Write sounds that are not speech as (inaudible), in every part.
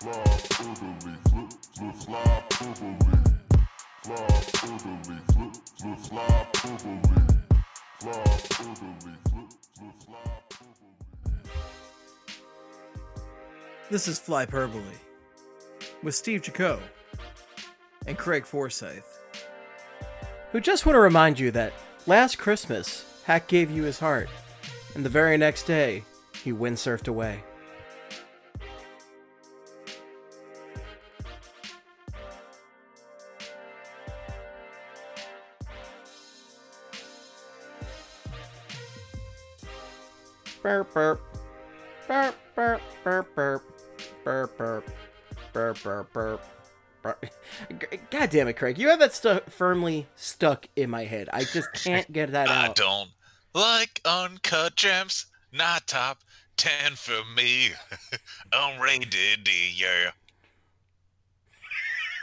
Fly. This is Flyperbole with Steve Jaco and Craig Forsyth, who just want to remind you that last Christmas, Hack gave you his heart, and the very next day, he windsurfed away. God damn it, Craig. You have that stuff firmly stuck in my head. I just (laughs) can't get that I out. I don't like uncut gems. Not top ten for me. (laughs) Unrated, yeah.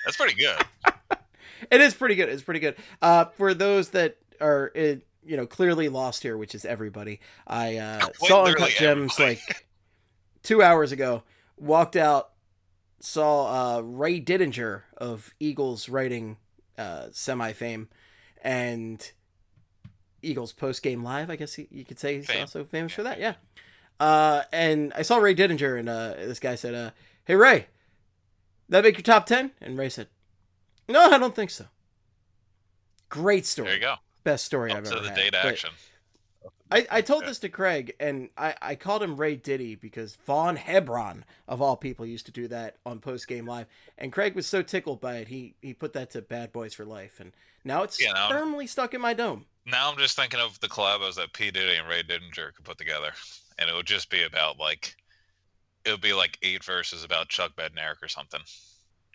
That's pretty good. (laughs) It is pretty good. It's pretty good. Uh, for those that are, you know, clearly lost here, which is everybody, I uh, Quite saw Uncut Gems everybody. like two hours ago. Walked out, saw uh, Ray Didinger of Eagles writing uh, semi fame, and Eagles post game live. I guess you you could say he's Fame. also famous for that. Yeah. Uh, and I saw Ray Didinger, and uh, this guy said, uh, "Hey Ray, that make your top 10? And Ray said, "No, I don't think so." Great story. There you go. Best story Up I've to ever the had. date But action. I, I told this to Craig, and I, I called him Ray Diddy because Vaughn Hebron, of all people, used to do that on Post Game Live. And Craig was so tickled by it, he, he put that to Bad Boys for Life. And now it's Yeah, now- firmly stuck in my dome. Now I'm just thinking of the collabos that P Diddy and Ray Didinger could put together, and it would just be about like, it would be like eight verses about Chuck Bednarik or something,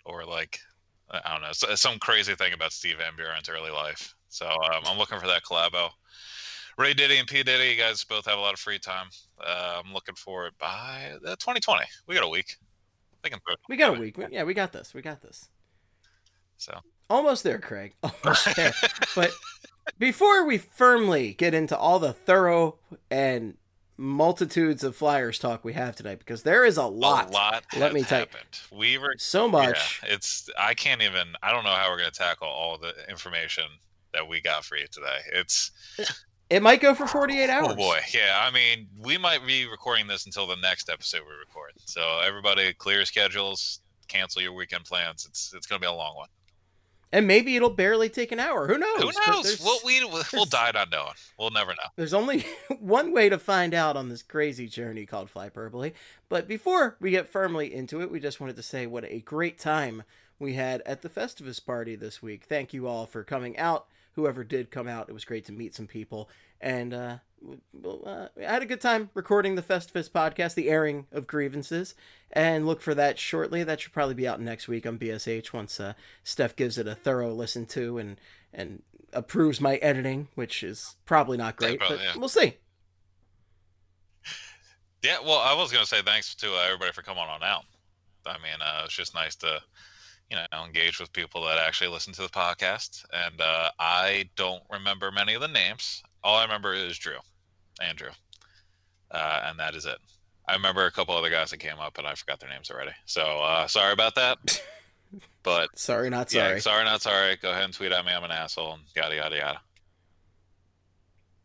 or like, I don't know, some crazy thing about Steve Van Buren's early life. So um, I'm looking for that collabo. Ray Diddy and P Diddy, you guys both have a lot of free time. Uh, I'm looking for it by uh, 2020. We got a week. They can throw it We got a week. Yeah, we got this. We got this. So Almost there, Craig. (laughs) Almost there. but before we firmly get into all the thorough and multitudes of Flyers talk we have tonight, because there is a lot. a lot. Let me tell you. We were So much. Yeah, it's I can't even. I don't know how we're gonna tackle all the information that we got for you today. It's It might go for 48 hours. oh boy, yeah. I mean, we might be recording this until the next episode we record. So everybody, clear schedules, cancel your weekend plans. It's it's gonna be a long one. And maybe it'll barely take an hour. Who knows? Who knows? We'll we we'll die not knowing. We'll never know. There's only (laughs) one way to find out on this crazy journey called Flyperbole. But before we get firmly into it, we just wanted to say what a great time we had at the Festivus party this week. Thank you all for coming out. Whoever did come out, it was great to meet some people. And uh, uh, I had a good time recording the Festivus podcast, the airing of grievances. And look for that shortly. That should probably be out next week on BSH once uh, Steph gives it a thorough listen to and and approves my editing, which is probably not Yeah, great, probably, but yeah. we'll see. Yeah, well, I was gonna say thanks to uh, everybody for coming on out. I mean, uh, it's just nice to, you know, engage with people that actually listen to the podcast. And uh, I don't remember many of the names. All I remember is Drew, Andrew, uh, and that is it. I remember a couple other guys that came up, and I forgot their names already. So uh, sorry about that. (laughs) But Sorry, not sorry yeah, sorry. not sorry. Go ahead and tweet at me. I'm an asshole, and yada yada yada.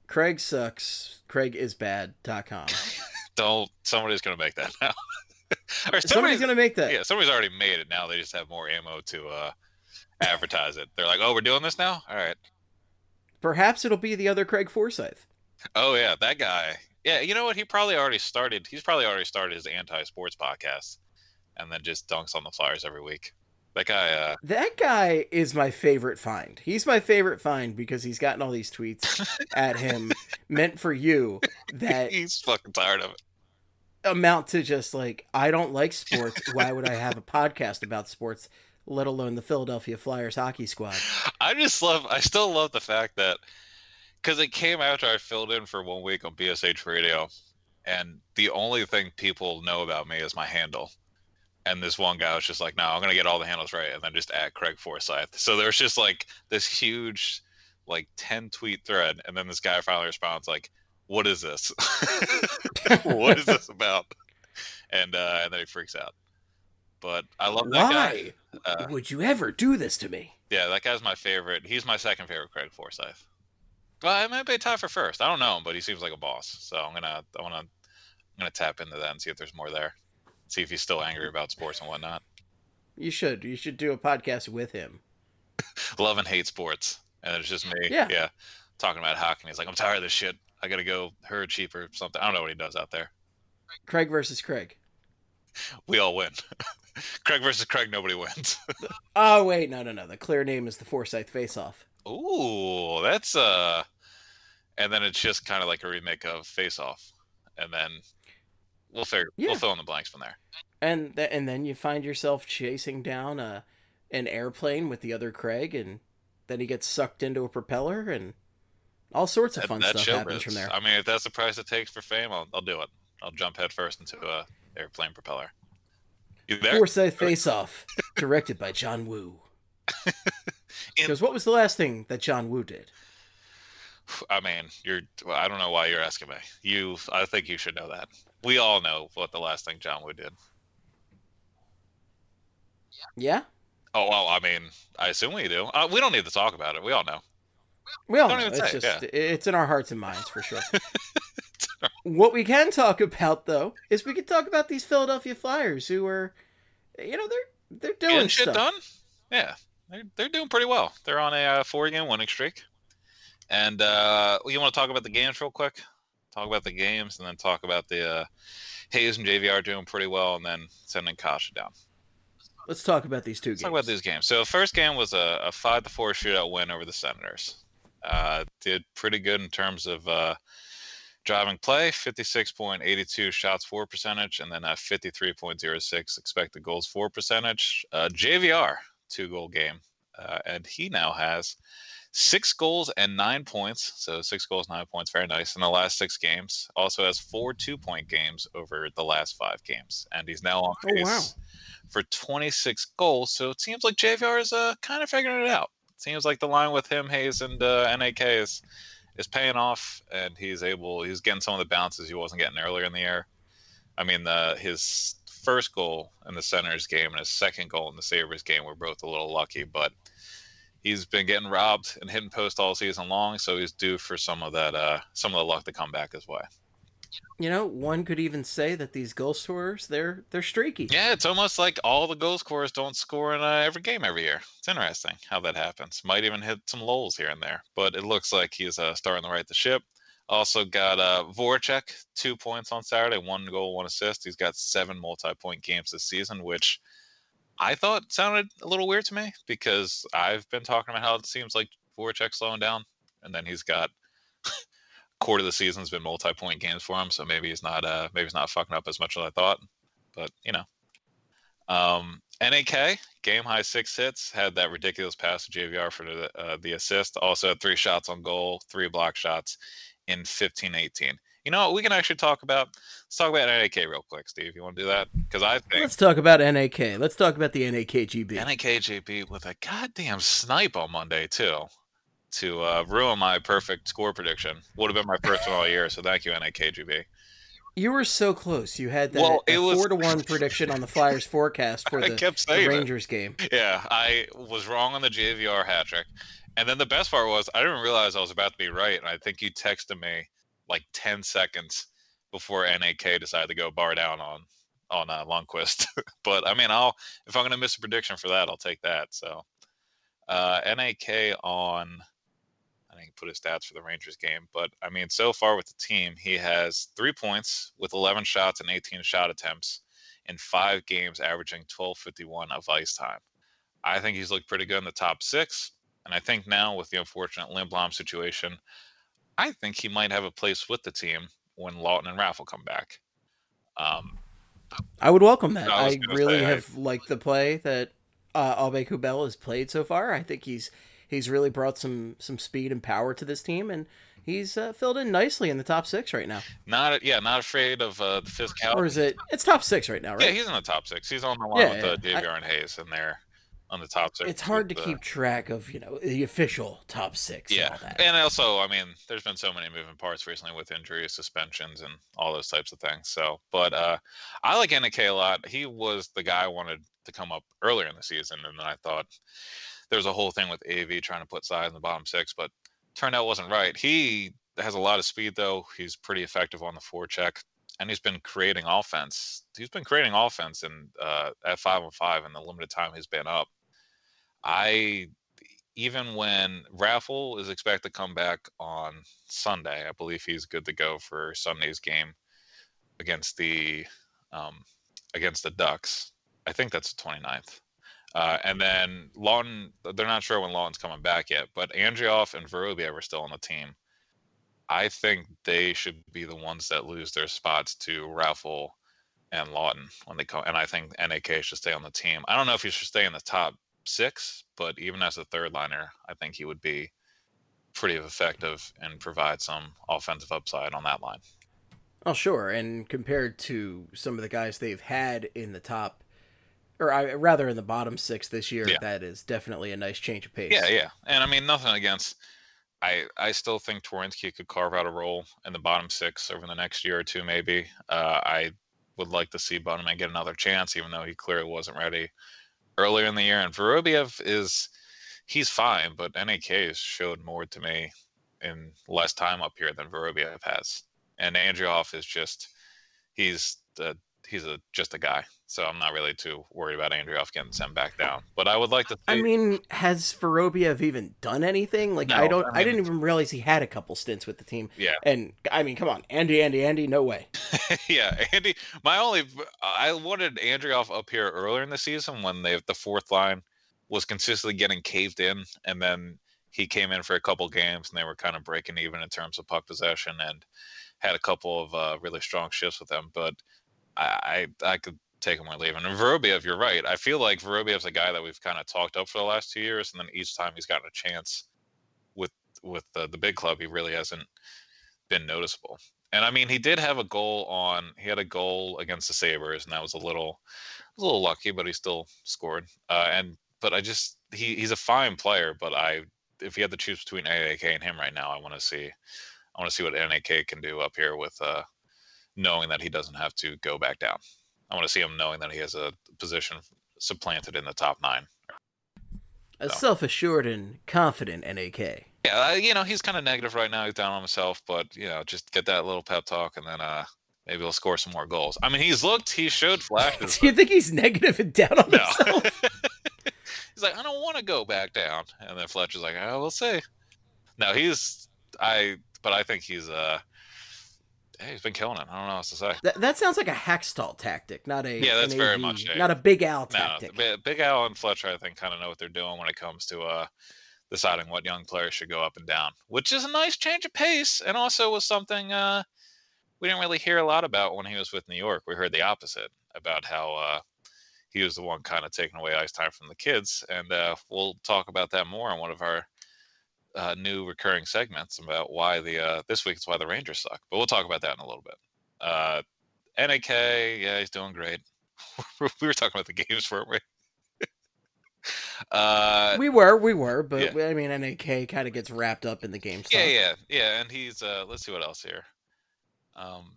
Craig sucks. Craig is bad.com. (laughs) Don't. Somebody's gonna make that now. (laughs) (laughs) or Somebody's going to make that. Yeah, somebody's already made it. Now they just have more ammo to uh, advertise it. They're like, "Oh, we're doing this now. All right." Perhaps it'll be the other Craig Forsyth. Oh yeah, that guy. Yeah, you know what? He probably already started. He's probably already started his anti-sports podcast, and then just dunks on the Flyers every week. That guy. Uh, That guy is my favorite find. He's my favorite find because he's gotten all these tweets (laughs) at him meant for you that he's fucking tired of it. Amount to just like, I don't like sports. (laughs) Why would I have a podcast about sports, let alone the Philadelphia Flyers hockey squad? I just love. I still love the fact that because it came after I filled in for one week on BSH Radio, and the only thing people know about me is my handle. And this one guy was just like, "No, I'm gonna get all the handles right," and then just add Craig Forsyth. So there's just like this huge, like ten tweet thread, and then this guy finally responds like, "What is this? (laughs) (laughs) what is this (laughs) about?" And uh, and then he freaks out. but I love that guy. Why Uh, would you ever do this to me? yeah, that guy's my favorite. He's my second favorite Craig Forsyth. Well, I might be a tie for first. I don't know him, but he seems like a boss. So I'm gonna I wanna I'm gonna tap into that and see if there's more there. See if he's still angry about sports and whatnot. You should. You should do a podcast with him. (laughs) Love and hate sports. And it's just me. Yeah. Talking about hockey. He's like, I'm tired of this shit. I gotta go herd sheep or something. I don't know what he does out there. Craig versus Craig. (laughs) We all win. (laughs) Craig versus Craig, nobody wins. (laughs) Oh wait, no, no, no. The clear name is the Forsyth Face Off. Ooh, that's uh and then it's just kind of like a remake of Face Off. And then we'll figure Yeah. we'll fill in the blanks from there. And th- and then you find yourself chasing down a an airplane with the other Craig, and then he gets sucked into a propeller, and all sorts of That- fun stuff happens from there. I mean, if that's the price it takes for fame, I'll, I'll do it. I'll jump headfirst into a airplane propeller. You there? Forsyth Face Off, directed by John Woo. (laughs) In- Because what was the last thing that John Woo did? I mean, you're. Well, I don't know why you're asking me. You, I think you should know that. We all know what the last thing John Woo did. Yeah, Oh well, I mean, I assume we do. Uh, we don't need to talk about it. We all know. We all know. It's say, just it's in our hearts and minds for sure. (laughs) what we can talk about though is we could talk about these Philadelphia Flyers who are, you know, they're they're doing Getting shit stuff. done. Yeah, they're they're doing pretty well. They're on a uh, four-game winning streak. And uh, you want to talk about the games real quick? Talk about the games, and then talk about the uh, Hayes and JVR doing pretty well, and then sending Kase down. Let's talk about these 2 Let's games. talk about these games. So, first game was a, a five to four shootout win over the Senators. Uh, did pretty good in terms of uh, driving play, 56.82 shots for percentage, and then a 53.06 expected goals for percentage. Uh, JVR two goal game, uh, and he now has six goals and nine points. So six goals, nine points, very nice in the last six games. Also has four two point games over the last five games, and he's now on Oh, pace wow. for 26 goals. So it seems like JVR is uh, kind of figuring it out. Seems like the line with him, Hayes, and uh, NAK is is paying off, and he's able. He's getting some of the bounces he wasn't getting earlier in the year. I mean, the his first goal in the Senators game and his second goal in the Sabres game were both a little lucky, but he's been getting robbed and hitting post all season long, so he's due for some of that, uh, some of the luck to come back his way. You know, one could even say that these goal scorers, they're they're streaky. Yeah, it's almost like all the goal scorers don't score in uh, every game every year. It's interesting how that happens. Might even hit some lulls here and there, but it looks like he's uh, starting to right the ship. Also got uh, Voracek, two points on Saturday, one goal, one assist. He's got seven multi-point games this season, which I thought sounded a little weird to me because I've been talking about how it seems like Voracek's slowing down, and then he's got quarter of the season's been multi-point games for him, so maybe he's not uh maybe he's not fucking up as much as I thought. But you know, um, NAK game high six hits had that ridiculous pass to JVR for the uh, the assist. Also had three shots on goal, three block shots in 15-18. You know what? We can actually talk about let's talk about NAK real quick, Steve. You want to do that? Because I think Let's talk about NAK. Let's talk about the NAKGB. NAKGB with a goddamn snipe on Monday too, to uh, ruin my perfect score prediction. Would have been my first one all year. So thank you, NAKGB. You were so close. You had that Well, it was- four to one prediction on the Flyers forecast (laughs) for the, the saying it. Rangers game. Yeah, I was wrong on the JVR hat trick. And then the best part was I didn't realize I was about to be right. And I think you texted me like 10 seconds before NAK decided to go bar down on on uh, Lundqvist. (laughs) but I mean, I'll if I'm going to miss a prediction for that, I'll take that. So uh, NAK on put his stats for the Rangers game, but I mean, so far with the team, he has three points with 11 shots and 18 shot attempts in five games, averaging 12:51 of ice time. I think he's looked pretty good in the top six, and I think now with the unfortunate Lindblom situation, I think he might have a place with the team when Laughton and Raffl come back. Um, I would welcome that. I I, really say, I- have liked the play that uh, Aube-Kubel has played so far. I think he's he's really brought some some speed and power to this team, and he's uh, filled in nicely in the top six right now. not yeah, not afraid of uh, the physicality. Or is it? It's top six right now, right? Yeah, he's in the top six. He's on the line Yeah, with uh, yeah. JVR and Hayes, in they're on the top six. It's hard to with keep track of, you know, the official top six. and Yeah, all that. and also, I mean, there's been so many moving parts recently with injuries, suspensions, and all those types of things. So, but uh, I like NK a lot. He was the guy I wanted to come up earlier in the season, and then I thought there was a whole thing with AV trying to put side in the bottom six, but turned out wasn't right. He has a lot of speed though. He's pretty effective on the forecheck, and he's been creating offense. He's been creating offense in uh, at five on five in the limited time he's been up. I even when Raffl is expected to come back on Sunday, I believe he's good to go for Sunday's game against the um, against the Ducks. I think that's the 29th. Uh, and then Laughton, they're not sure when Laughton's coming back yet, but Andreoff and Vorobiev were still on the team. I think they should be the ones that lose their spots to Raffl and Laughton when they come. And I think NAK should stay on the team. I don't know if he should stay in the top six, but even as a third liner, I think he would be pretty effective and provide some offensive upside on that line. Oh, sure. And compared to some of the guys they've had in the top, or I, rather in the bottom six this year, Yeah. that is definitely a nice change of pace. Yeah, yeah. And I mean, nothing against. I I still think Twarynski could carve out a role in the bottom six over the next year or two, maybe. Uh, I would like to see Bunnaman get another chance, even though he clearly wasn't ready earlier in the year. And Vorobiev is he's fine, but NAK has showed more to me in less time up here than Vorobiev has. And Andreoff is just he's he's a just a guy. So I'm not really too worried about Andreoff getting sent back down. But I would like to. I mean, has Vorobiev even done anything? Like, I don't, I I, didn't even realize he had a couple stints with the team. yeah. And I mean, come on, Andy, Andy, Andy, no way. (laughs) yeah, Andy. My only, I wanted Andreoff up here earlier in the season when they the fourth line was consistently getting caved in, and then he came in for a couple games and they were kind of breaking even in terms of puck possession and had a couple of uh, really strong shifts with them. But I, I, I could him or leave. And Vorobiev, you're right. I feel like Vorobiev's a guy that we've kind of talked up for the last two years, and then each time he's gotten a chance with with the, the big club, he really hasn't been noticeable. And I mean, he did have a goal on. He had a goal against the Sabers, and that was a little, a little lucky, but he still scored. Uh, and but I just he he's a fine player, but I if he had to choose between NAK and him right now, I want to see, I want to see what NAK can do up here with uh, knowing that he doesn't have to go back down. I want to see him knowing that he has a position supplanted in the top nine. A No. self-assured and confident NAK. Yeah, uh, you know he's kind of negative right now. He's down on himself, but you know just get that little pep talk, and then uh maybe he'll score some more goals. I mean, he's looked, he showed flashes. (laughs) Do you think he's negative and down on No. himself? (laughs) he's like, I don't want to go back down. And then Fletcher's like, oh, we'll see. No, he's I, but I think he's uh, hey, he's been killing it. I don't know what else to say. That, that sounds like a Hakstol tactic, not a Yeah, that's very AV, much a- not a Big Al No, tactic. Bi- Big Al and Fletcher, I think, kind of know what they're doing when it comes to uh deciding what young players should go up and down, which is a nice change of pace, and also was something uh we didn't really hear a lot about when he was with New York. We heard the opposite about how uh he was the one kind of taking away ice time from the kids, and uh, we'll talk about that more in one of our uh, new recurring segments about why the uh, this week it's why the Rangers suck. But we'll talk about that in a little bit. Uh, NAK, yeah, he's doing great. (laughs) we were talking about the games, weren't we? (laughs) uh, we were, we were, but yeah. I mean, NAK kind of gets wrapped up in the game stuff. yeah, yeah, yeah, and he's. Uh, let's see what else here. Um,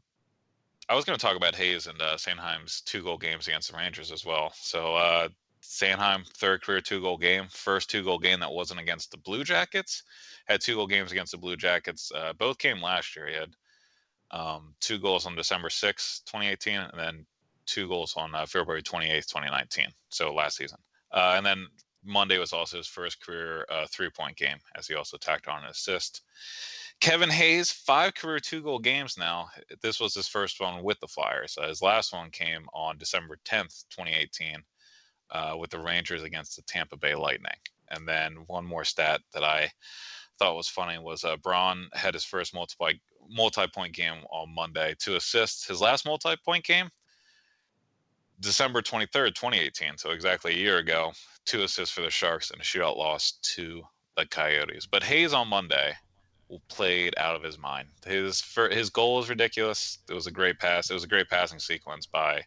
I was going to talk about Hayes and uh, Sanheim's two goal games against the Rangers as well. So Sanheim third career two goal game, first two goal game that wasn't against the Blue Jackets. Had two goal games against the Blue Jackets. Uh, both came last year. He had um, two goals on December sixth, 2018, and then two goals on uh, February 28th, 2019. So last season. Uh, and then Monday was also his first career uh, three point game, as he also tacked on an assist. Kevin Hayes, five career two goal games now. This was his first one with the Flyers. Uh, his last one came on December 10th, 2018, uh, with the Rangers against the Tampa Bay Lightning. And then one more stat that I thought was funny was uh, Braun had his first multi multi point game on Monday, two assists. His last multi point game, December 23rd, 2018, so exactly a year ago, two assists for the Sharks and a shootout loss to the Coyotes. But Hayes on Monday played out of his mind. His fir- his goal was ridiculous. It was a great pass. It was a great passing sequence by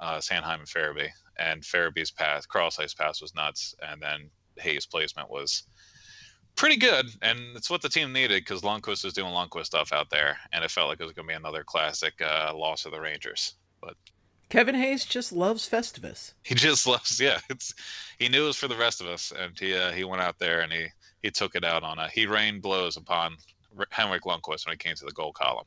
uh, Sanheim and Farabee. And Farabee's pass, Cross-Ice pass was nuts, and then Hayes' placement was pretty good, and it's what the team needed because Lundqvist was doing Lundqvist stuff out there, and it felt like it was going to be another classic uh, loss of the Rangers. But Kevin Hayes just loves Festivus. he just loves, (laughs) yeah. It's he knew it was for the rest of us, and he uh, he went out there and he he took it out on a he rained blows upon Henrik Lundqvist when it came to the goal column.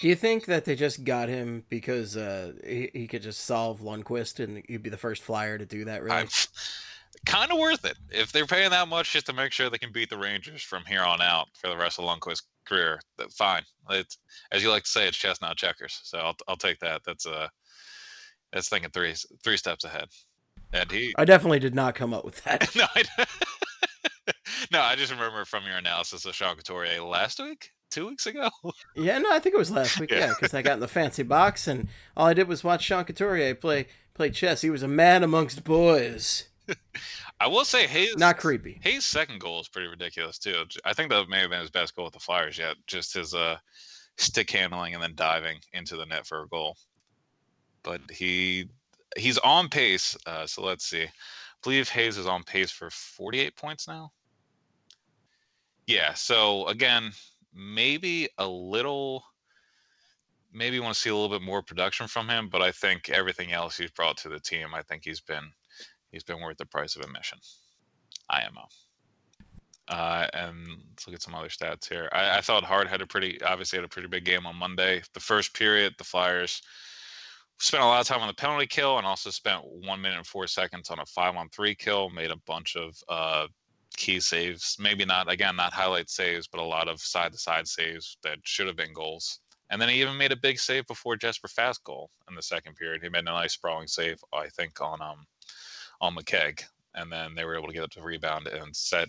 Do you think that they just got him because uh, he, he could just solve Lundqvist and he'd be the first flyer to do that? Really? I'm (laughs) kind of worth it if they're paying that much just to make sure they can beat the Rangers from here on out for the rest of Lundqvist's career. Fine. It's as you like to say, it's chestnut checkers. So I'll I'll take that. That's uh that's thinking three three steps ahead. And he I definitely did not come up with that. (laughs) no, I, (laughs) no, I just remember from your analysis of Sean Couturier last week, two weeks ago. (laughs) yeah, no, I think it was last week. Yeah. Yeah, because I got in the fancy box and all I did was watch Sean Couturier play play chess. He was a man amongst boys. (laughs) I will say Hayes Not creepy. Hayes' second goal is pretty ridiculous too. I think that may have been his best goal with the Flyers yet. Just his uh, stick handling and then diving into the net for a goal. But he he's on pace. Uh, so let's see. I believe Hayes is on pace for 48 points now. Yeah. So again, maybe a little. Maybe want to see a little bit more production from him, but I think everything else he's brought to the team, I think he's been he's been worth the price of admission. IMO. Uh, and let's look at some other stats here. I, I thought Hart had a pretty, obviously had a pretty big game on Monday. The first period, the Flyers spent a lot of time on the penalty kill and also spent one minute and four seconds on a five on three kill. Made a bunch of uh, key saves. Maybe not again, not highlight saves, but a lot of side to side saves that should have been goals. And then he even made a big save before Jesper Fast goal in the second period. He made a nice sprawling save, I think, on um on McKegg, and then they were able to get up to rebound and set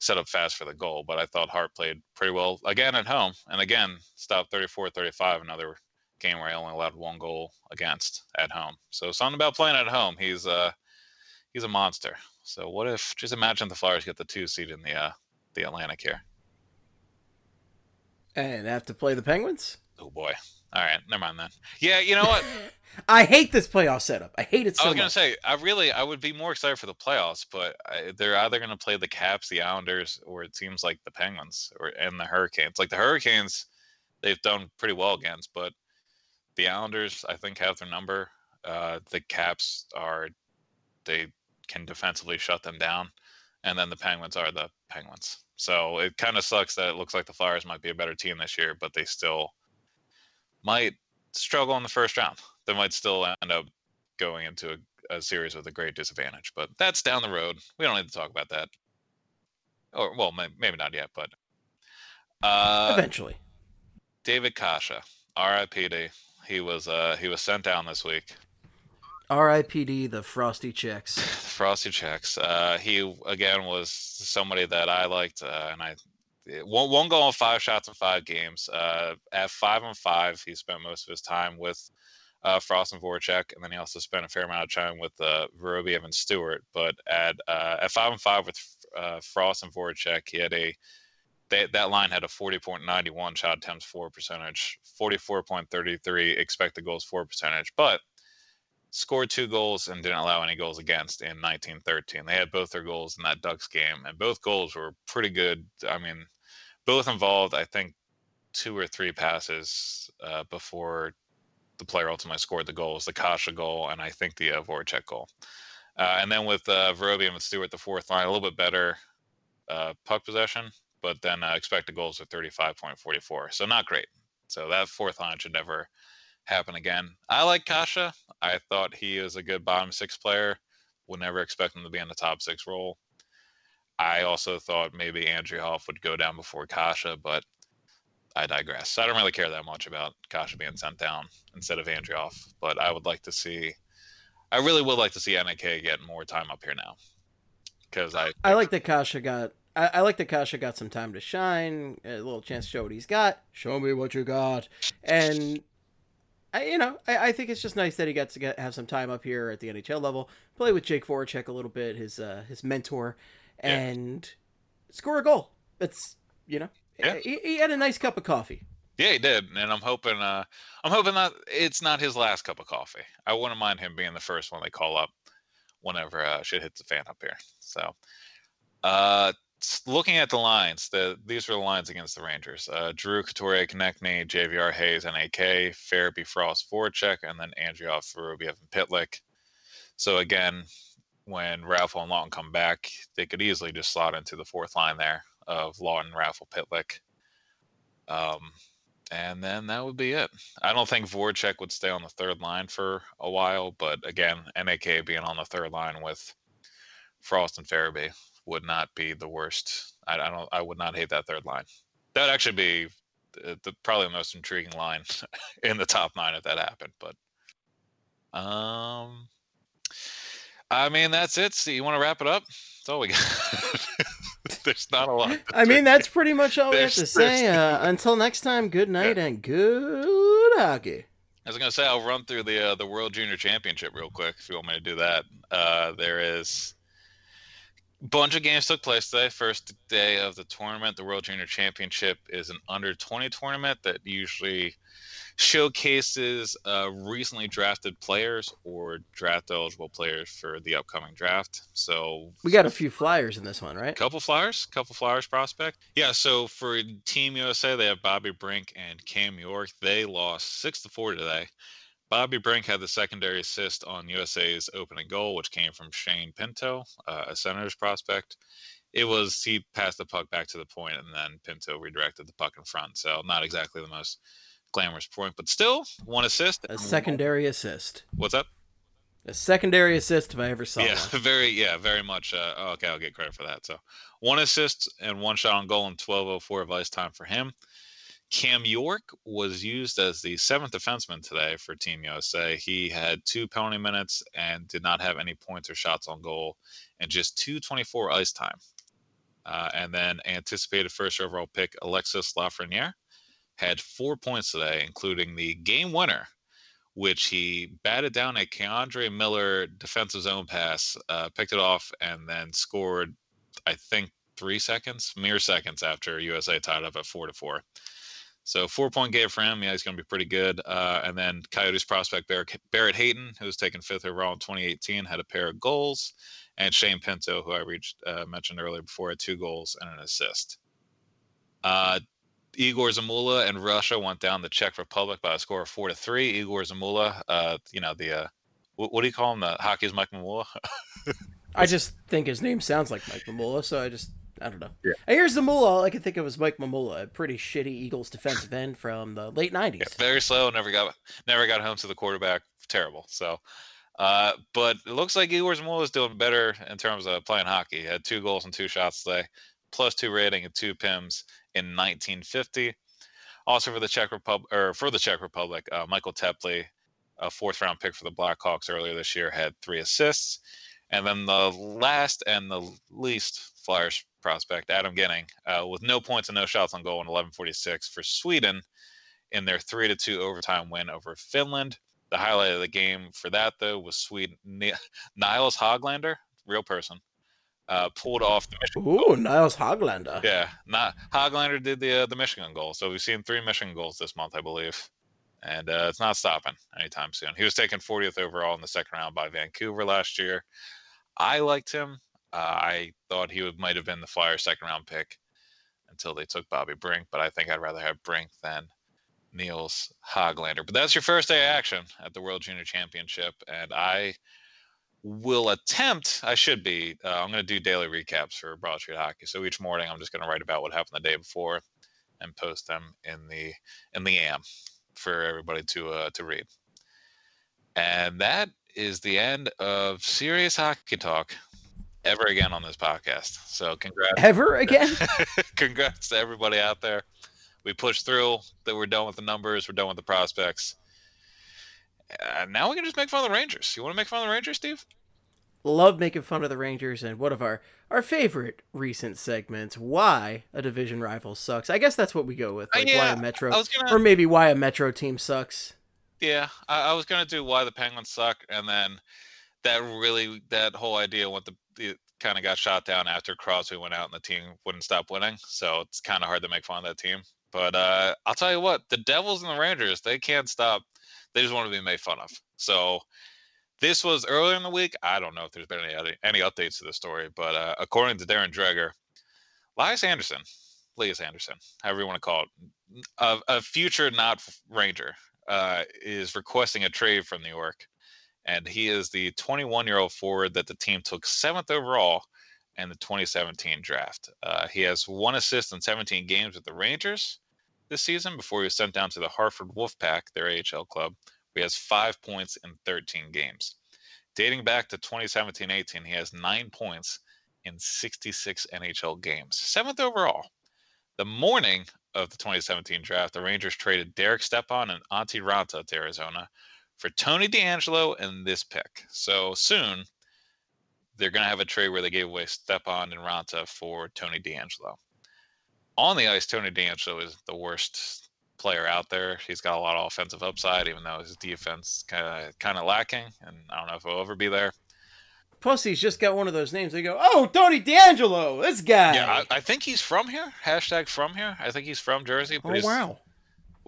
set up fast for the goal. But I thought Hart played pretty well again at home, and again stopped 34-35, another game where I only allowed one goal against at home. So something about playing at home. He's uh he's a monster. So what if just imagine the Flyers get the two seed in the uh the Atlantic here. And have to play the Penguins? Oh boy. All right, never mind then. Yeah, you know what? (laughs) I hate this playoff setup. I hate it so I was gonna much. say, I really, I would be more excited for the playoffs, but I, they're either gonna play the Caps, the Islanders, or it seems like the Penguins, or and the Hurricanes. Like the Hurricanes, they've done pretty well against, but the Islanders, I think, have their number. Uh, the Caps are, they can defensively shut them down, and then the Penguins are the Penguins. So it kind of sucks that it looks like the Flyers might be a better team this year, but they still might struggle in the first round. They might still end up going into a, a series with a great disadvantage, but that's down the road. We don't need to talk about that. Or well, may, maybe not yet, but uh, Eventually. David Kase, R.I.P.D. He was uh, he was sent down this week. R.I.P.D. the Frosty checks. (laughs) Frosty checks. Uh, he again was somebody that I liked, uh, and I won't go on five shots in five games. Uh, at five on five, he spent most of his time with uh, Frost and Voracek, and then he also spent a fair amount of time with uh, Vorobiev and Stewart. But at uh, at five on five with uh, Frost and Voracek, he had a they, that line had a 40.91 shot attempts for percentage, 44.33 expected goals for percentage, but scored two goals and didn't allow any goals against in 1913. They had both their goals in that Ducks game, and both goals were pretty good. I mean, both involved, I think, two or three passes uh, before the player ultimately scored the goals the Kase goal, and I think the uh, Voracek goal. Uh, and then with uh, Vorobiev and Stewart, the fourth line, a little bit better uh, puck possession, but then uh, expected goals are 35.44. So not great. So that fourth line should never happen again. I like Kase. I thought he is a good bottom six player. Would never expect him to be in the top six role. I also thought maybe Andreoff would go down before Kase, but I digress. I don't really care that much about Kase being sent down instead of Andreoff, but I would like to see. I really would like to see NAK get more time up here now, because I I like that Kase got. I, I like that Kase got some time to shine, a little chance to show what he's got. Show me what you got, and I, you know, I, I think it's just nice that he gets to get have some time up here at the NHL level, play with Jake Voracek a little bit, his uh, his mentor, Yeah. and score a goal. That's you know, Yeah. he, he had a nice cup of coffee. Yeah, he did, and I'm hoping. Uh, I'm hoping that it's not his last cup of coffee. I wouldn't mind him being the first one they call up whenever uh, shit hits the fan up here. So, uh, looking at the lines, the these are the lines against the Rangers: uh, Drew, Couturier, Konecny, JVR, Hayes, NAK, AK, Farabee, Frost, Voracek, and then Andreoff, Vorobiev, and Pitlick. So again, when Raffl and Laughton come back, they could easily just slot into the fourth line there of Laughton, Raffl, Pitlick. Um, and then that would be it. I don't think Voracek would stay on the third line for a while, but again, NAK being on the third line with Frost and Farabee would not be the worst. I, I don't. I would not hate that third line. That would actually be the, the probably the most intriguing line (laughs) in the top nine if that happened. But um, I mean that's it. So you want to wrap it up? That's all we got. (laughs) There's not a lot. I mean, that's pretty much all we have to say. Uh, until next time, good night and good hockey. I was gonna say I'll run through the uh, the World Junior Championship real quick if you want me to do that. Uh, there is bunch of games took place today. First day of the tournament, the World Junior Championship is an under twenty tournament that usually showcases uh, recently drafted players or draft eligible players for the upcoming draft. So We got a few flyers in this one, right? Couple Flyers, couple Flyers prospect. Yeah, so for Team USA, they have Bobby Brink and Cam York. They lost six to four today. Bobby Brink had the secondary assist on USA's opening goal, which came from Shane Pinto, uh, a Senators prospect. It was he passed the puck back to the point, and then Pinto redirected the puck in front. So not exactly the most glamorous point, but still one assist. A secondary assist. What's up? A secondary assist if I ever saw yeah, one. (laughs) very, yeah, very much. Uh, oh, okay, I'll get credit for that. So, one assist and one shot on goal in 12:04 of ice time for him. Cam York was used as the seventh defenseman today for Team USA. He had two penalty minutes and did not have any points or shots on goal, and just 2:24 ice time. Uh, and then anticipated first overall pick Alexis Lafreniere had four points today, including the game winner which he batted down a K'Andre Miller defensive zone pass, uh, picked it off, and then scored, I think, three seconds, mere seconds after USA tied up at four to four. So four point game for him. Yeah, he's going to be pretty good. Uh, and then Coyotes prospect Barrett, Hayton, who was taken fifth overall in 2018, had a pair of goals, and Shane Pinto, who I reached uh, mentioned earlier before, had two goals and an assist. Uh, Igor Zamula and Russia went down the Czech Republic by a score of four to three. Igor Zamula, uh, you know the uh, what, what do you call him? The hockey's Mike Mamula. (laughs) I just think his name sounds like Mike Mamula, so I just I don't know. Yeah. And here's Zamula. All I can think of was Mike Mamula, a pretty shitty Eagles defensive end from the late '90s. Yeah, very slow. Never got never got home to the quarterback. Terrible. So, uh, but it looks like Igor Zamula is doing better in terms of playing hockey. He had two goals and two shots today, plus two rating and two pims in 1950. Also for the Czech Republic, or for the Czech Republic, uh, Michael Teply, a fourth round pick for the Blackhawks earlier this year, had three assists. And then the last and the least Flyers prospect, Adam Ginning, uh, with no points and no shots on goal in 11:46 for Sweden in their three to two overtime win over Finland. The highlight of the game for that though was Sweden Ni- Niles Hoglander, real person, uh, pulled off the Michigan. Ooh, Niles Hoglander. Yeah, not Hoglander did the uh, the Michigan goal. So we've seen three Michigan goals this month, I believe, and uh, it's not stopping anytime soon. He was taken 40th overall in the second round by Vancouver last year. I liked him. Uh, I thought he would might have been the Flyers' second round pick until they took Bobby Brink, but I think I'd rather have Brink than Niels Hoglander. But that's your first day of action at the World Junior Championship, and I will attempt. I should be. Uh, I'm going to do daily recaps for Broad Street Hockey. So each morning, I'm just going to write about what happened the day before, and post them in the in the AM for everybody to uh, to read. And that is the end of serious hockey talk ever again on this podcast. So congrats, Ever again? (laughs) congrats to everybody out there. We pushed through. That we're done with the numbers. We're done with the prospects. Uh, now we can just make fun of the Rangers. You want to make fun of the Rangers, Steve? Love making fun of the Rangers and one of our our favorite recent segments. Why a division rival sucks. I guess that's what we go with. Uh, Like why a Metro, gonna. or maybe why a Metro team sucks. Yeah, I, I was gonna do why the Penguins suck, and then that really that whole idea went the kind of got shot down after Crosby went out and the team wouldn't stop winning. So it's kind of hard to make fun of that team. But uh, I'll tell you what, the Devils and the Rangers, they can't stop. They just want to be made fun of. So this was earlier in the week. I don't know if there's been any any updates to the story, but uh, according to Darren Dreger, Lias Andersson, Lias Andersson, however you want to call it, a, a future not Ranger, uh, is requesting a trade from New York, and he is the 21 year old forward that the team took seventh overall in the 2017 draft. Uh, he has one assist in 17 games with the Rangers this season before he was sent down to the Hartford Wolfpack, their AHL club, he has five points in 13 games. Dating back to 2017 18, he has nine points in 66 NHL games, seventh overall. The morning of the 2017 draft, the Rangers traded Derek Stepan and Antti Raanta to Arizona for Tony DeAngelo and this pick. So soon, they're going to have a trade where they gave away Stepan and Raanta for Tony DeAngelo. On the ice, Tony DeAngelo is the worst player out there. He's got a lot of offensive upside, even though his defense kind of kind of lacking, and I don't know if he'll ever be there. Plus, he's just got one of those names. They go, "Oh, Tony DeAngelo, this guy." Yeah, I, I think he's from here. Hashtag from here. I think he's from Jersey. oh wow.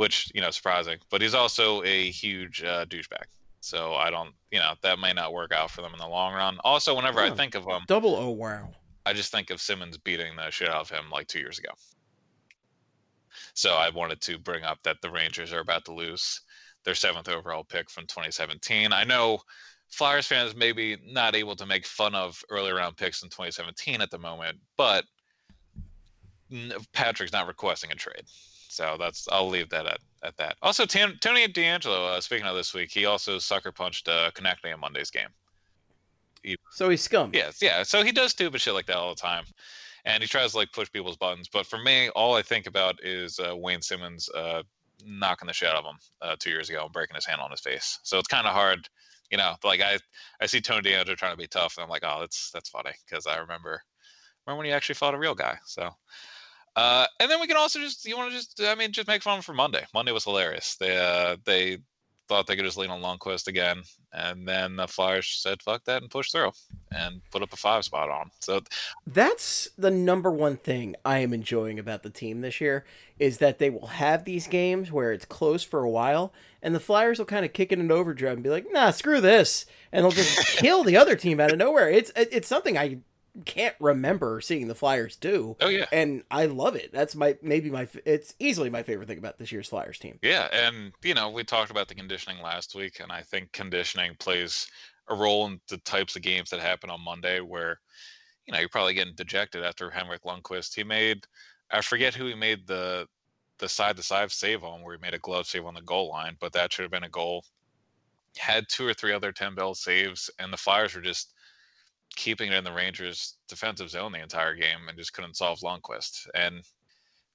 Which you know, surprising. But he's also a huge uh, douchebag. So I don't, you know, that may not work out for them in the long run. Also, whenever oh, I think of him, double oh wow. I just think of Simmonds beating the shit out of him like two years ago. So I wanted to bring up that the Rangers are about to lose their seventh overall pick from 2017. I know Flyers fans may be not able to make fun of early round picks in 2017 at the moment, but Patrick's not requesting a trade. So that's I'll leave that at, at that. Also, Tony DeAngelo, uh, speaking of this week, he also sucker punched uh, Konecny in Monday's game. He, so he's scum. Yes, yeah. So he does stupid shit like that all the time and he tries to like push people's buttons. But for me, all I think about is uh, Wayne Simmonds uh, knocking the shit out of him uh, two years ago and breaking his hand on his face. So it's kind of hard, you know. Like I, I see Tony DeAngelo trying to be tough, and I'm like, oh, that's that's funny because I remember remember when he actually fought a real guy. So. Uh, and then we can also just you want to just I mean just make fun for Monday. Monday was hilarious. They uh, they thought they could just lean on Lundqvist again, and then the Flyers said "fuck that" and pushed through and put up a five spot on. So that's the number one thing I am enjoying about the team this year is that they will have these games where it's close for a while, and the Flyers will kind of kick it in overdrive and be like, "Nah, screw this," and they'll just (laughs) kill the other team out of nowhere. It's it's something I can't remember seeing the Flyers do. Oh yeah, and I love it. That's my maybe my it's easily my favorite thing about this year's Flyers team. Yeah, and you know we talked about the conditioning last week, and I think conditioning plays a role in the types of games that happen on Monday, where you know you're probably getting dejected after Henrik Lundqvist. He made I forget who he made the the side to side save on, where he made a glove save on the goal line, but that should have been a goal. Had two or three other ten bell saves, and the Flyers were just keeping it in the Rangers' defensive zone the entire game and just couldn't solve Lundqvist. And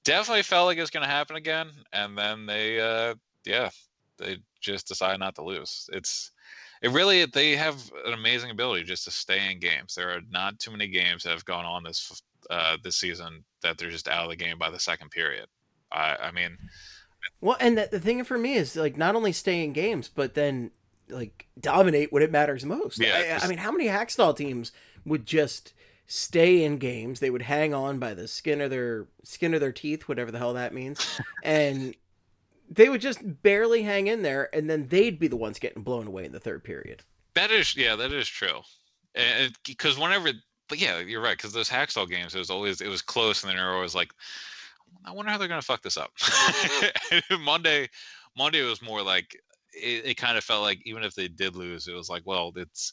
definitely felt like it was going to happen again. And then they, uh, yeah, they just decide not to lose. It's it really they have an amazing ability just to stay in games. There are not too many games that have gone on this uh, this season that they're just out of the game by the second period. I, I mean, well, and the, the thing for me is like not only stay in games, but then like dominate when it matters most. Yeah, I, I mean, how many Hakstol teams would just stay in games? They would hang on by the skin of their skin of their teeth, whatever the hell that means, (laughs) and they would just barely hang in there, and then they'd be the ones getting blown away in the third period. That is, yeah, that is true. and Because whenever, but yeah, you're right. Because those Hakstol games, it was always it was close, and then you're always like, I wonder how they're gonna fuck this up. (laughs) (laughs) Monday, Monday was more like it, it kind of felt like even if they did lose, it was like, well, it's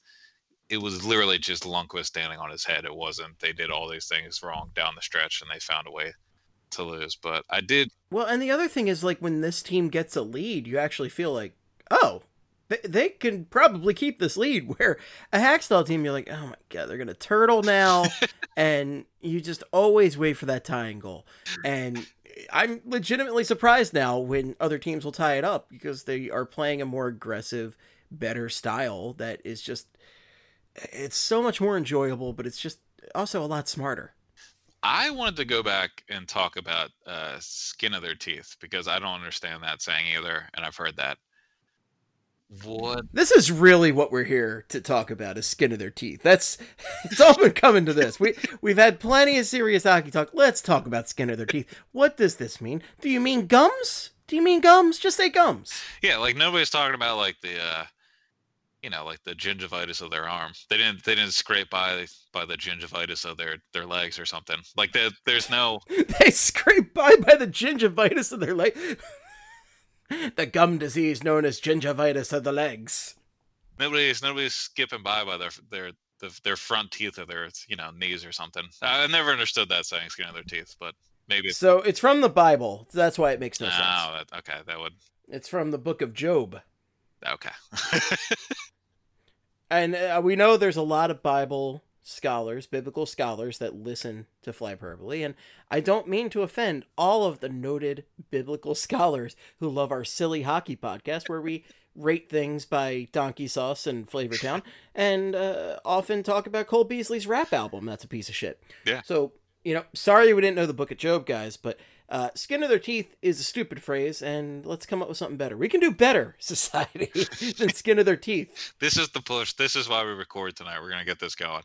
it was literally just Lundqvist standing on his head. It wasn't they did all these things wrong down the stretch and they found a way to lose. But I did. Well, and the other thing is like when this team gets a lead, you actually feel like, oh, they, they can probably keep this lead. (laughs) Where a Hakstol team, you're like, oh my god, they're gonna turtle now, (laughs) and you just always wait for that tying goal. And I'm legitimately surprised now when other teams will tie it up because they are playing a more aggressive, better style that is just it's so much more enjoyable, but it's just also a lot smarter. I wanted to go back and talk about uh, skin of their teeth because I don't understand that saying either, and I've heard that. What? This is really what we're here to talk about is skin of their teeth. That's (laughs) it's all been coming to this. We we've had plenty of serious hockey talk. Let's talk about skin of their teeth. What does this mean? Do you mean gums? Do you mean gums? Just say gums. Yeah, like nobody's talking about like the, uh you know, like the gingivitis of their arm. They didn't. They didn't scrape by by the gingivitis of their their legs or something. Like there, there's no. (laughs) They scrape by by the gingivitis of their leg. (laughs) the gum disease known as gingivitis of the legs. Nobody's nobody's skipping by by their their the, their front teeth or their you know knees or something. I never understood that saying skin of their teeth, but maybe. It's, So it's from the Bible. That's why it makes no oh, sense. that, okay, that would It's from the book of Job. okay. (laughs) And uh, we know there's a lot of Bible scholars, biblical scholars, that listen to fly Flyperbole. And I don't mean to offend all of the noted biblical (laughs) scholars who love our silly hockey podcast where we rate things by Donkey Sauce and Flavortown and uh, often talk about Cole Beasley's rap album. That's a piece of shit. Yeah. So, you know, sorry we didn't know the book of Job, guys, but uh, skin of their teeth is a stupid phrase, and let's come up with something better. We can do better, (laughs) society, than skin of their teeth. this is the push. This is why we record tonight. We're gonna get this going.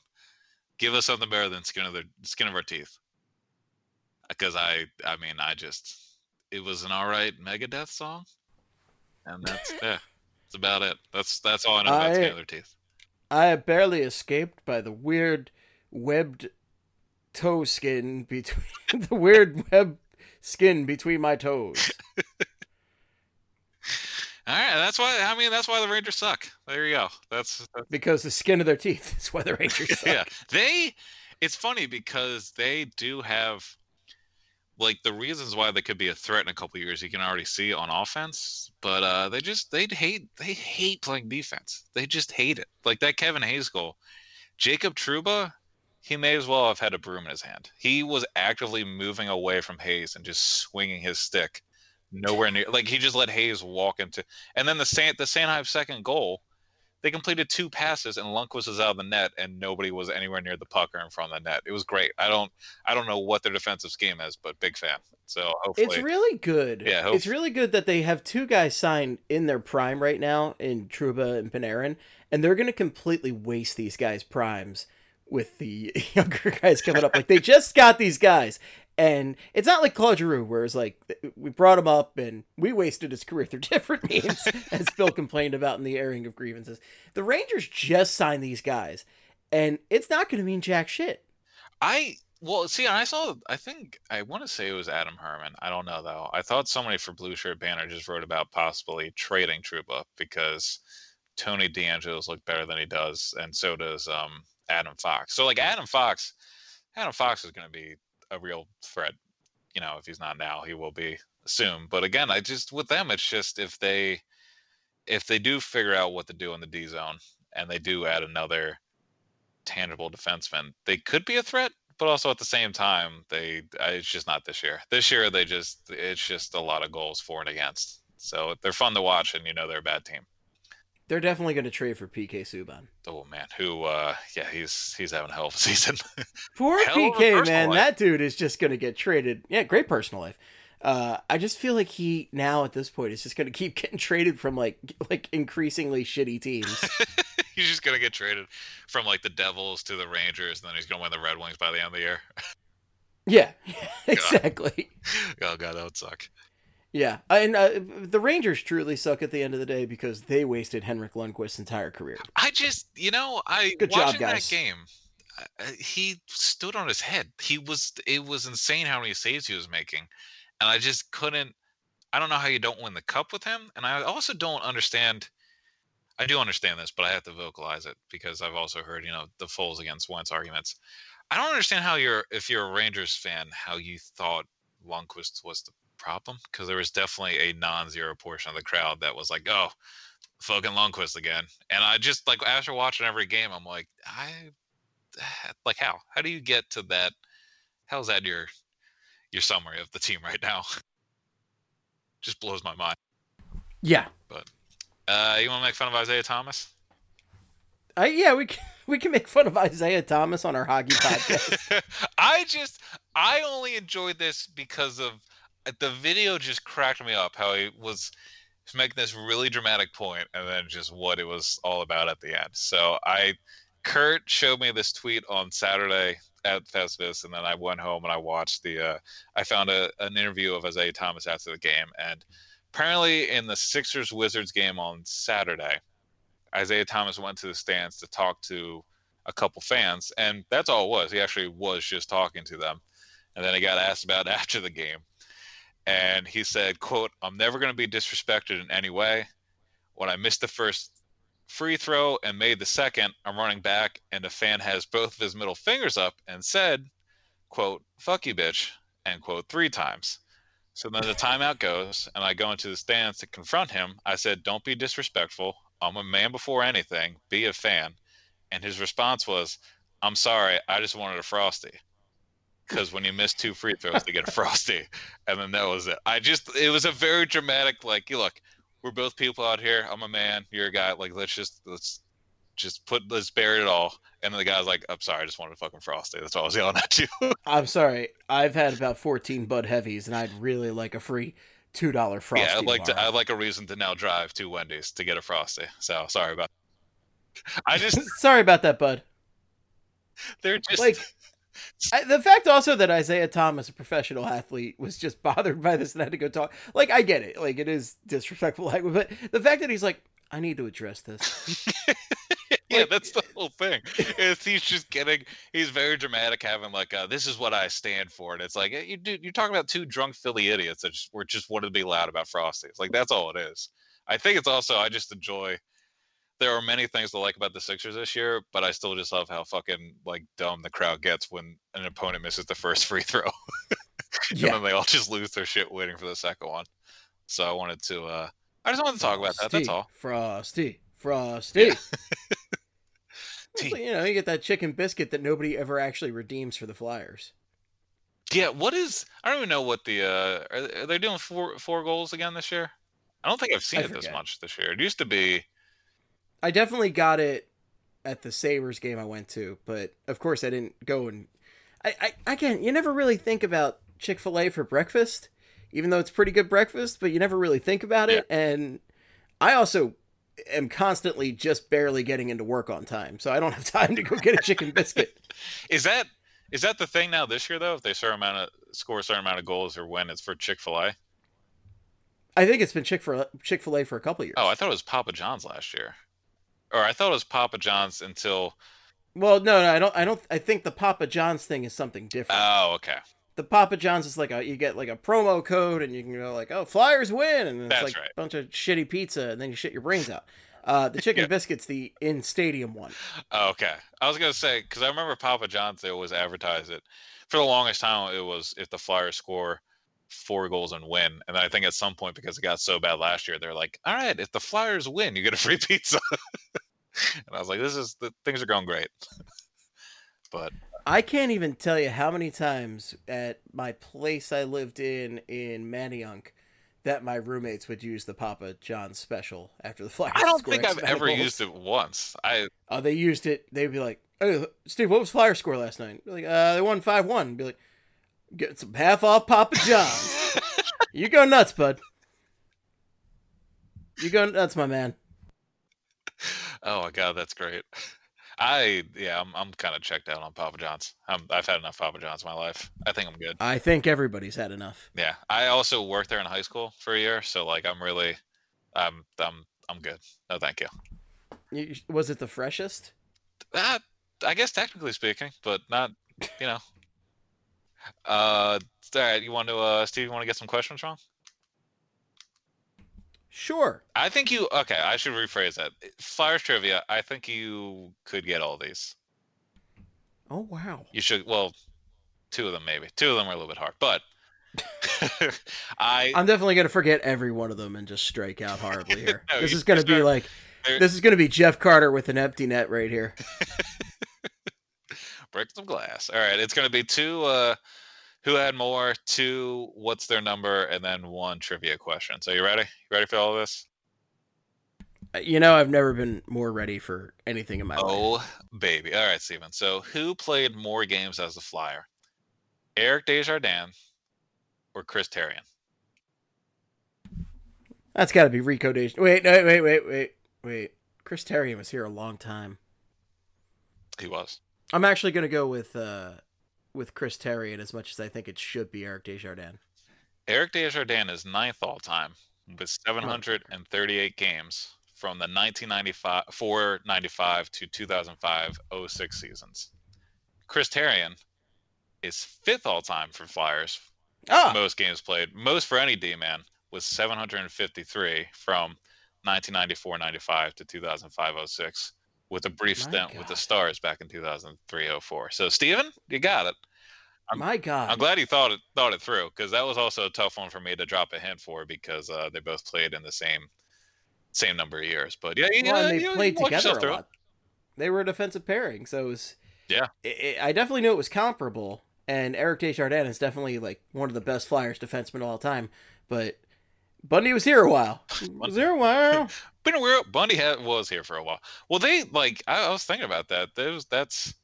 Give us something better than skin of their skin of our teeth. Because I, I mean, I just, it was an all right Megadeth song, and that's (laughs) yeah, that's about it. That's that's all I know about I- skin of their teeth. I barely escaped by the weird webbed toe skin between (laughs) the weird web skin between my toes. (laughs) All right, that's why. I mean, that's why the Rangers suck. There you go. That's, that's Because the skin of their teeth (laughs) is why the Rangers (laughs) suck. yeah. They. It's funny because they do have, like, the reasons why they could be a threat in a couple years. You can already see on offense, but uh, they just they hate they hate playing defense. They just hate it. Like that Kevin Hayes goal, Jacob Trouba. He may as well have had a broom in his hand. He was actively moving away from Hayes and just swinging his stick nowhere near. Like he just let Hayes walk into. And then the San the Sanheim second goal, they completed two passes and Lundqvist was out of the net and nobody was anywhere near the puck or in front of the net. It was great. I don't I don't know what their defensive scheme is, but big fan. So hopefully, It's really good. Yeah, hope- it's really good that they have two guys signed in their prime right now in Trouba and Panarin, and they're going to completely waste these guys' primes with the (laughs) younger guys coming up. Like they just got these guys, and it's not like Claude Giroux, where it's like we brought him up and we wasted his career (laughs) through different means, as Bill complained about in the airing of grievances. The Rangers just signed these guys, and it's not going to mean jack shit. I well see I saw I think I want to say it was Adam Herman. I don't know though. I thought somebody for Blueshirt Banter just wrote about possibly trading Trouba because Tony DeAngelo's look better than he does, and so does um Adam Fox. So like Adam Fox, Adam Fox is going to be a real threat. You know, if he's not now, he will be soon. But again, I just with them, it's just if they if they do figure out what to do in the D zone and they do add another tangible defenseman, they could be a threat. But also at the same time, they uh, it's just not this year. This year they just it's just a lot of goals for and against. So they're fun to watch, and you know they're a bad team. They're definitely going to trade for PK Subban. Oh man, who? uh Yeah, he's he's having a hell of a (laughs) season. Poor Hell PK, man. life. That dude is just going to get traded. Yeah, great personal life. Uh, I just feel like he now at this point is just going to keep (laughs) getting traded from like like increasingly shitty teams. (laughs) he's just gonna get traded from like the Devils to the Rangers, and then he's gonna win the Red Wings by the end of the year. yeah, exactly. oh god, that would suck. Yeah, and uh, the Rangers truly suck at the end of the day because they wasted Henrik Lundqvist's entire career. I just, you know, I Good job, guys. that game. uh, He stood on his head. He was. It was insane how many saves he was making, and I just couldn't. I don't know how you don't win the cup with him, and I also don't understand. I do understand this, but I have to vocalize it because I've also heard, you know, the Foles against Wentz arguments. I don't understand how you're, if you're a Rangers fan, how you thought Lundqvist was the problem because there was definitely a non-zero portion of the crowd that was like, "Oh, fucking Lundqvist again," and I just like after watching every game, I'm like, I like how? How do you get to that? How's that your your summary of the team right now? (laughs) just blows my mind. Yeah, But Uh, you want to make fun of Isaiah Thomas? I, yeah, we can, (laughs) we can make fun of Isaiah Thomas on our hockey (laughs) podcast. I just I only enjoyed this because of the video just cracked me up how he was making this really dramatic point, and then just what it was all about at the end. So I, Kurt showed me this tweet on Saturday at Festivus, and then I went home and I watched the. Uh, I found a, an interview of Isaiah Thomas after the game, and apparently in the Sixers Wizards game on Saturday, Isaiah Thomas went to the stands to talk to a couple fans, and that's all it was. He actually was just talking to them, and then he got asked about (laughs) after the game, and he said, "quote I'm never going to be disrespected in any way. When I missed the first free throw and made the second, I'm running back, and a fan has both of his middle fingers up and said, quote Fuck you, bitch, end quote three times." So then the timeout goes, and I go into the stands to confront him. I said, Don't be disrespectful. I'm a man before anything. Be a fan. And his response was, I'm sorry. I just wanted a Frosty. Because when you miss two free throws, they get a (laughs) Frosty. And then that was it. I just, it was a very dramatic, like, you look, we're both people out here. I'm a man. You're a guy. Like, let's just, let's just put, let's bury it all. And then the guy's like, I'm sorry. I just wanted a fucking Frosty. That's all I was yelling at you. (laughs) I'm sorry. I've had about 14 Bud Heavies, and I'd really like a free two dollar frosty. yeah, I'd like to. I'd like a reason to now drive to Wendy's to get a frosty. So sorry about. (laughs) I just sorry about that, Bud. they're just Like, I, the fact also that Isaiah Thomas, a professional athlete, was just (laughs) bothered by this and had to go talk. Like, I get it. Like, it is disrespectful (laughs) language, but the fact that he's like, I need to address this. (laughs) yeah, like- that's the whole thing. Is he's just getting. He's very dramatic, having like, uh, "This is what I stand for," and it's like, you dude, you're talking about two drunk Philly idiots that just were just wanted to be loud about frosties. Like that's all it is. I think it's also I just enjoy. There are many things to like about the Sixers this year, but I still just love how fucking like dumb the crowd gets when an opponent misses the first (laughs) free throw, (laughs) and Yeah. then they all just lose their shit waiting for the second one. So I wanted to. uh I just wanted to talk about that. That's all. Frosty. Frosty. Tea. (laughs) like, you know, you get that chicken biscuit that nobody ever actually redeems for the Flyers. Yeah, what is? I don't even know what the. uh Are, are they doing four four goals again this year? I don't think I've seen I it this much this year. It used to be. I definitely got it at the Sabres game I went to, but of course I didn't go and I, I again, you never really think about Chick-fil-A for breakfast, even though it's pretty good breakfast, but you never really think about it. And I also am constantly just barely getting into work on time, so I don't have time to go get a chicken biscuit. (laughs) Is that is that the thing now this year though? If they certain amount of score a certain amount of goals or win, it's for Chick Fil A. I think it's been Chick for Chick-fil-A for a couple years. Oh, I thought it was Papa John's last year, or I thought it was Papa John's until. well, no, no, I don't. I don't. I think the Papa John's thing is something different. Oh, okay. the Papa John's is like a you get like a promo code and you can go like oh Flyers win and it's That's like right. a bunch of shitty pizza and then you shit your brains out. Uh, the chicken (laughs) Yeah. biscuits the in stadium one. Oh, okay. I was gonna say because I remember Papa John's they always advertise it. For the longest time, it was if the Flyers score four goals and win, and I think at some point because it got so bad last year, they're like, "All right, if the Flyers win, you get a free (laughs) pizza." and I was like, "This is the things are going great." (laughs) but I can't even tell you how many times at my place I lived in in Manayunk that my roommates would use the Papa John's special after the Flyers. I don't think I've ever goals. used it once. I Oh, they used it. They'd be like, "Hey, Steve, what was Flyers score last night?" Be like, "Uh, they won five one." Be like, "Get some half off Papa John's." you go nuts, bud. You go nuts, my man. oh my god, that's great. I yeah, I'm I'm kind of checked out on Papa John's. I'm, I've had enough Papa John's in my life. I think I'm good. I think everybody's had enough. Yeah, I also worked there in high school for a year, so like I'm really, I'm I'm I'm good. No, thank you. You, was it the freshest? Uh, I guess technically speaking, but not, you know. Uh, all right. You want to, uh, Steve? You want to get some questions wrong? Sure. I think you. Okay, I should rephrase that. Flyers trivia. I think you could get all these. Oh wow. You should. Well, two of them maybe. Two of them are a little bit hard, but (laughs) I. I'm definitely gonna forget every one of them and just strike out horribly (laughs) here. No, this is gonna be like this is gonna be Jeff Carter with an empty net right here. (laughs) break some glass. All right, it's gonna be two. Uh, who had more? Two. What's their number? And then one trivia question. So you ready? You ready for all of this? Uh, You know, I've never been more ready for anything in my life. Oh baby! All right, Steven. So who played more games as a Flyer? Eric Desjardins or Chris Therien? That's got to be Rico De. Wait, no, wait, wait, wait, wait. Chris Therien was here a long time. He was. I'm actually gonna go with uh with Chris Therien as much as I think it should be Eric Desjardins. Eric Desjardins is ninth all time with 738 games from the 1995 495 to 2005 06 seasons. Chris Therien is fifth all time for Flyers, Ah, most games played, most for any D man was 753 from 1994-95 to 2005-06 with a brief My stint with the Stars back in 2003-04. So Steven, you got it. I'm- my God. I'm glad you thought it thought it through because that was also a tough one for me to drop a hint for because uh, they both played in the same same number of years. But yeah, you, well, they you- you played walked together a through it. lot. They were a defensive pairing, so it was. Yeah. i I I definitely knew it was comparable, and Eric Desjardins is definitely like one of the best Flyers defensemen of all time. But Bundy was here a while. (laughs) was here a while. (laughs) Been a weird. Bundy had, was here for a while. Well, they like I, I was thinking about that. Those that's,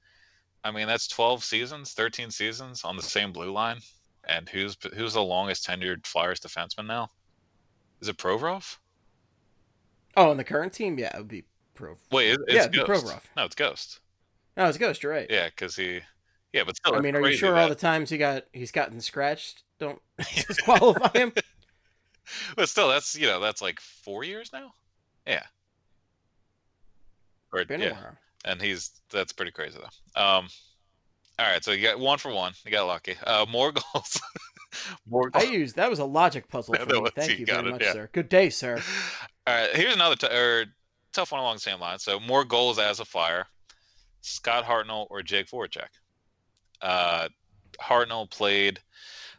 I mean, that's twelve seasons, thirteen seasons on the same blue line. And who's who's the longest tenured Flyers defenseman now? Is it Provorov? Oh, on the current team, yeah, it would be Pro. Wait, it- it's Yeah, Ghost. Provorov. No, it's Ghost. No, it's Ghost. You're right. Yeah, because he. Yeah, but still, I mean, are you sure all the times he got he's gotten scratched don't (laughs) disqualify him? (laughs) But still, that's you know that's like four years now. Yeah. Or Been yeah, a while. and he's that's pretty crazy though. Um, all right, so you got one for one. You got lucky. Uh, more (laughs) goals. more I used that was a logic puzzle for (laughs) me. was- Thank you you very it, much, yeah. sir. Good day, sir. All right, here's another t- or tough one along the same line. So more goals as a Flyer, Scott Hartnell or Jake Voracek. Uh, Hartnell played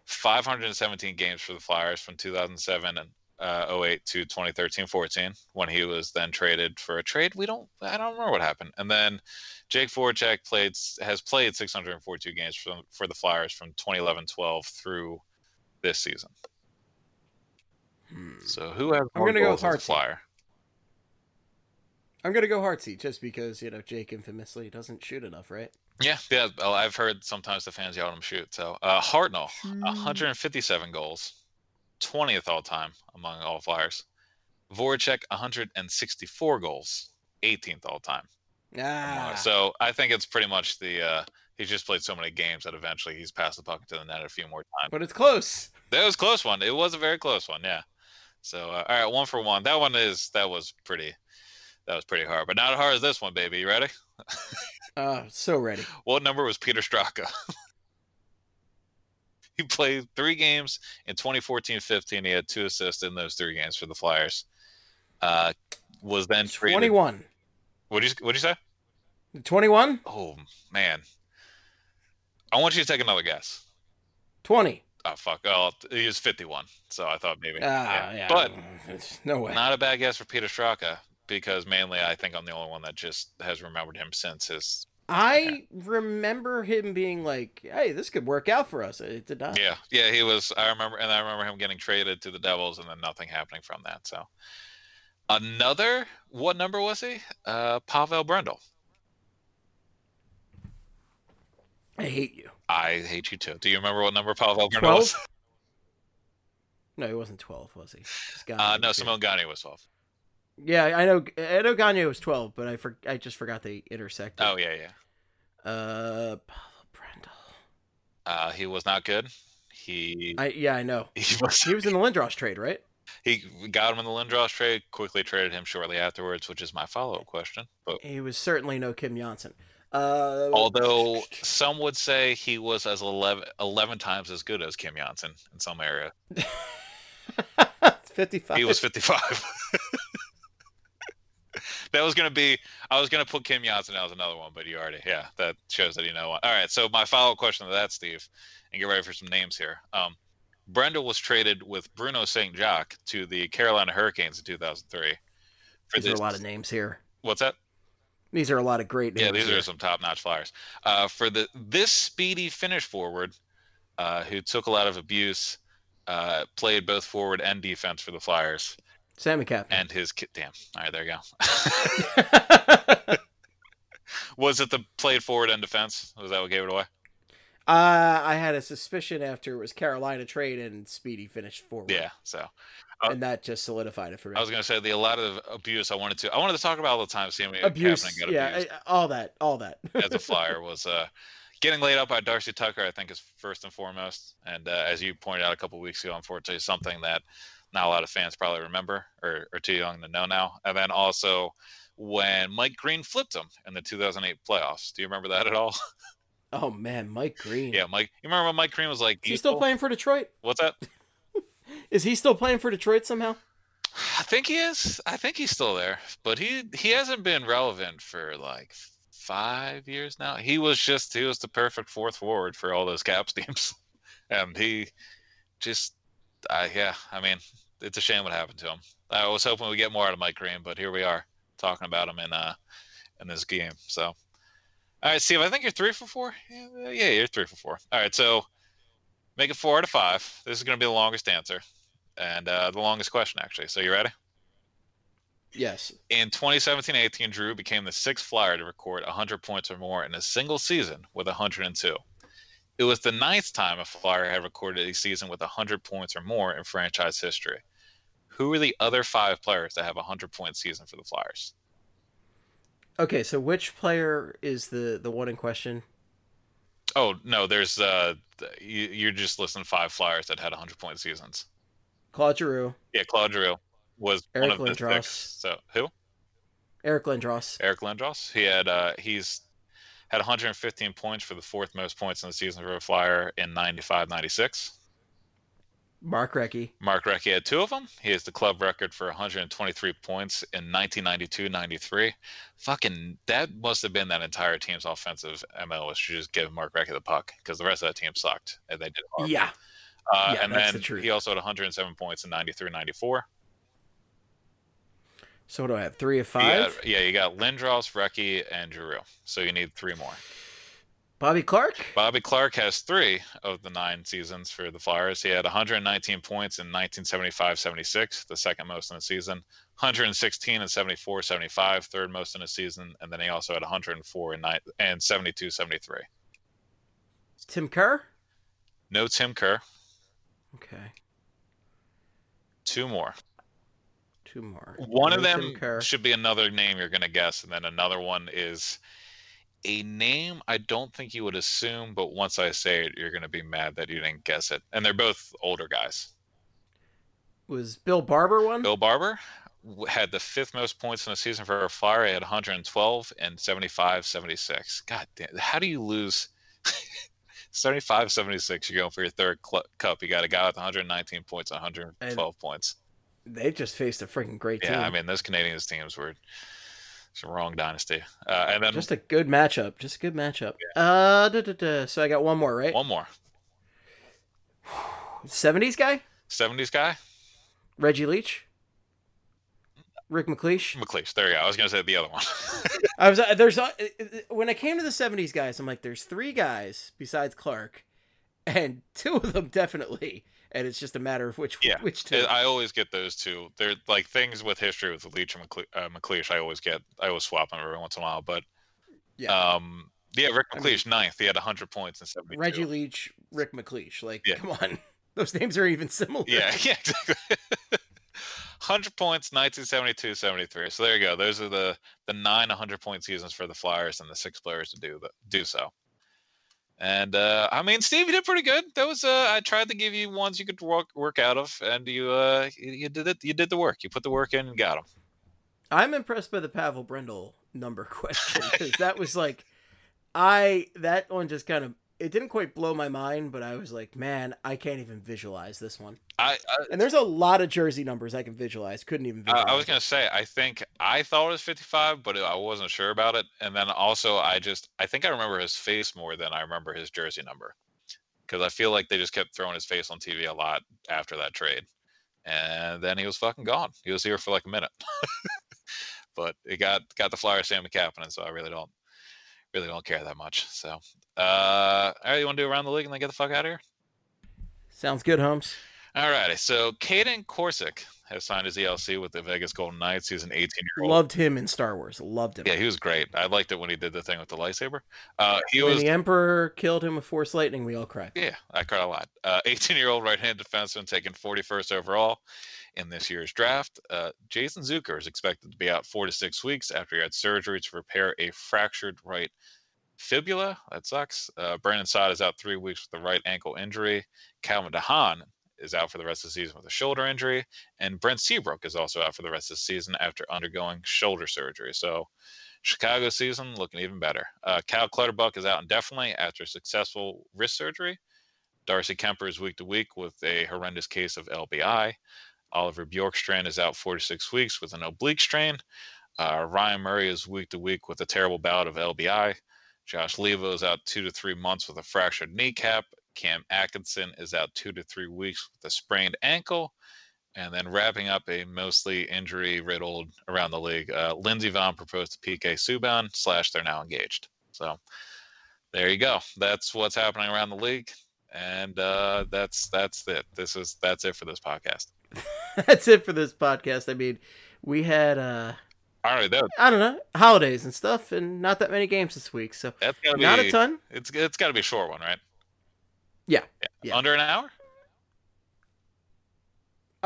517 games for the Flyers from 2007 and uh, 08 to 2013-14 when he was then traded for a trade. We don't, I don't remember what happened. And then Jake Voracek played has played 642 games for for the Flyers from 2011-12 through this season. Hmm. So who has I'm gonna go goals with as a Hartsey. Flyer? I'm gonna go Heartsy just because you know Jake infamously doesn't shoot enough, right? Yeah, yeah. I've heard sometimes the fans yell at him shoot. So uh, Hartnell, 157 goals, 20th all time among all Flyers. Voracek, 164 goals, 18th all time. among Ah. So I think it's pretty much the. Uh, he's just played so many games that eventually he's passed the puck into the net a few more times. but it's close. That was a close one. It was a very close one. Yeah. So uh, all right, one for one. That one is that was pretty. That was pretty hard, but not as hard as this one, baby. You ready? (laughs) Uh, so ready. What number was Peter Straka? (laughs) he played three games in 2014-15. He had two assists in those three games for the Flyers. Uh, was then traded. Twenty-one. What did you What you say? Twenty-one. Oh man, I want you to take another guess. Twenty. Oh fuck! Oh, he was 51. So I thought maybe. Ah, yeah. But It's- (laughs) no way. not a bad guess for Peter Straka because mainly I think I'm the only one that just has remembered him since his. I remember him being like, "Hey, this could work out for us." It did not. Yeah, yeah, he was. I remember, and I remember him getting traded to the Devils, and then nothing happening from that. So another. What number was he? Uh, Pavel Brendel. I hate you. I hate you too. Do you remember what number Pavel Brendel was? Twelve. No, he wasn't twelve, was he? Uh, no. Simon Gagne was 12. Yeah, I know. I know Gagne was twelve, but I for, I just forgot they intersected. Oh yeah, yeah. Uh, Brendel. Uh, he was not good. He I yeah, I know. (laughs) he was He was in the Lindros trade, right? he got him in the Lindros trade. Quickly traded him shortly afterwards, which is my follow up question. But He was certainly no Cam Janssen. Uh, although some would say he was as 11, 11 times as good as Cam Janssen in some area, (laughs) fifty-five. he was 55. (laughs) that was going to be, I was going to put Cam Janssen as another one, but you already, yeah, that shows that you know one. All right. So my follow up question to that, Steve, and get ready for some names here. Um, Brendel was traded with Bruno St. Jacques to the Carolina Hurricanes in 2003. For These are a lot of names here. what's that? These are a lot of great names. Yeah, these here. are some top-notch flyers. Uh, for the this speedy Finnish forward, uh, who took a lot of abuse, uh, played both forward and defense for the Flyers, Sammy Cap. and his kid. Damn. All right, there you go. (laughs) Was it the played forward and defense? Was that what gave it away? Uh, I had a suspicion after it was Carolina trade and Speedy finished forward. Yeah. So, Uh, and that just solidified it for me. I was gonna say the a lot of abuse I wanted to. I wanted to talk about all the time Sammy abuse, got yeah, abused I- all that, all that. (laughs) as a flyer was uh, getting laid up by Darcy Tucker. I think is first and foremost, and uh, as you pointed out a couple weeks ago, unfortunately, something that not a lot of fans probably remember or are too young to know now. And then also when Mike Green flipped him in the 2008 playoffs. Do you remember that at all? (laughs) oh man, Mike Green. yeah, Mike. You remember when Mike Green was like, Is he still playing for Detroit? What's that? (laughs) Is he still playing for Detroit somehow? I think he is. I think he's still there, but he he hasn't been relevant for like five years now. He was just he was the perfect fourth forward for all those Caps (laughs) teams, and he just, uh, yeah. I mean, it's a shame what happened to him. I was hoping we get more out of Mike Green, but here we are talking about him in uh in this game. So, all right, Steve. I think you're three for four. Yeah, yeah, you're three for four. All right, so make it four out of five. This is going to be the longest answer and uh, the longest question actually. So you ready? Yes. In 2017-18, Drew became the sixth flyer to record 100 points or more in a single season with 102. It was the ninth time a flyer had recorded a season with 100 points or more in franchise history. Who are the other five players that have a 100 point season for the Flyers? Okay, so which player is the the one in question? Oh no, there's uh, you, you're just listing five Flyers that had 100 point seasons. Claude Giroux, Yeah, Claude Giroux was one Eric of the Lindros. six. So who? Eric Lindros. Eric Lindros. He had uh, he's had 115 points for the fourth most points in the season for a Flyer in 95-96. Mark Recchi. Mark Recchi had two of them. He has the club record for 123 points in 1992-93. Fucking that must have been that entire team's offensive MO was just give Mark Recchi the puck because the rest of that team sucked and they did horrible. Yeah. Uh, yeah, and then the he also had 107 points in 93-94. So what do I have? Three of five. got- yeah, you got Lindros, Recchi, and Giroux. So you need three more. Bobby Clarke. Bobby Clarke has three of the nine seasons for the Flyers. He had 119 points in 1975-76, the second most in a season. 116 in 74-75, third most in a season, and then he also had 104 in ni- and 72-73. Tim Kerr. No Tim Kerr. Okay. Two more. Two more. One of them Kerr. should be another name you're going to guess, and then another one is a name I don't think you would assume, but once I say it, you're going to be mad that you didn't guess it. And they're both older guys. Was Bill Barber one? Bill Barber had the fifth most points in a season for a Flyer. He had 112 and 75 76. God damn. How do you lose (laughs) 75 76? You're going for your third cl- cup. You got a guy with 119 points, 112 points. They just faced a freaking great team. Yeah, I mean, those Canadiens teams were it's a wrong dynasty. Uh, and then just a good matchup. Just a good matchup. Uh, da, da, da. so I got one more, right? one more (sighs) Seventies guy, 70s guy, Reggie Leach, Rick MacLeish. MacLeish. There you go. I was going to say the other one. (laughs) I was uh, there's uh, when I came to the seventies guys, I'm like, there's three guys besides Clarke, and two of them definitely, and it's just a matter of which Yeah. which two. I always get those two. They're like things with history with Leach and McLe- uh, MacLeish. I always get. I always swap them every once in a while. But Yeah. um, yeah, Rick I mean- MacLeish ninth. He had 100 points in 72. Reggie Leach, Rick MacLeish. Like, Yeah. come on, (laughs) those names are even similar. Yeah, (laughs) yeah, exactly. (laughs) 100 points, 1972, 73. So there you go. Those are the the nine 100 point seasons for the Flyers and the six players to do the, do so. And uh, I mean, Steve, you did pretty good. That was uh, I tried to give you ones you could work work out of, and you uh, you, did it. You did the work. You put the work in and got them. I'm impressed by the Pavel Brendel number (laughs) question because that was like, I that one just kind of it didn't quite blow my mind, but I was like, man, I can't even visualize this one. I, I And there's a lot of jersey numbers I can visualize. Couldn't even. I, Visualize I was gonna say, I think I thought it was 55, but I wasn't sure about it. And then also, I just, I think I remember his face more than I remember his jersey number, because I feel like they just kept throwing his face on TV a lot after that trade, and then he was fucking gone. He was here for like a minute, (laughs) but it got got the Flyers Sam McCaffrey, and so I really don't, really don't care that much. So, uh, all right, you want to do around the league and then get the fuck out of here? Sounds good, Holmes. All righty. So Kaedan Korczak has signed his ELC with the Vegas Golden Knights. He's an 18 year old. Loved him in Star Wars. Loved him. Yeah, he was great. I liked it when he did the thing with the lightsaber. Uh, he when was the Emperor killed him with Force Lightning, we all cried. Yeah, I cried a lot. (laughs) 18 year old right handed defenseman taken 41st overall in this year's draft. Uh, Jason Zucker is expected to be out four to six weeks after he had surgery to repair a fractured right fibula. That sucks. Uh, Brandon Saad is out three weeks with a right ankle injury. Calvin de Haan is out for the rest of the season with a shoulder injury. And Brent Seabrook is also out for the rest of the season after undergoing shoulder surgery. So, Chicago season looking even better. Uh, Cal Clutterbuck is out indefinitely after successful wrist surgery. Darcy Kuemper is week to week with a horrendous case of LBI. Oliver Bjorkstrand is out four to six weeks with an oblique strain. Uh, Ryan Murray is week to week with a terrible bout of LBI. Josh Leivo is out two to three months with a fractured kneecap. Cam Atkinson is out two to three weeks with a sprained ankle. And then wrapping up a mostly injury riddled around the league, uh, Lindsey Vonn proposed to PK Subban, slash, they're now engaged. So there you go. That's what's happening around the league. And uh, that's that's it. This is that's it for this podcast. (laughs) That's it for this podcast. I mean, we had uh All right, that, I don't know holidays and stuff, and not that many games this week, so gotta be not a ton. It's it's got to be a short one, right? Yeah. Yeah. Under an hour?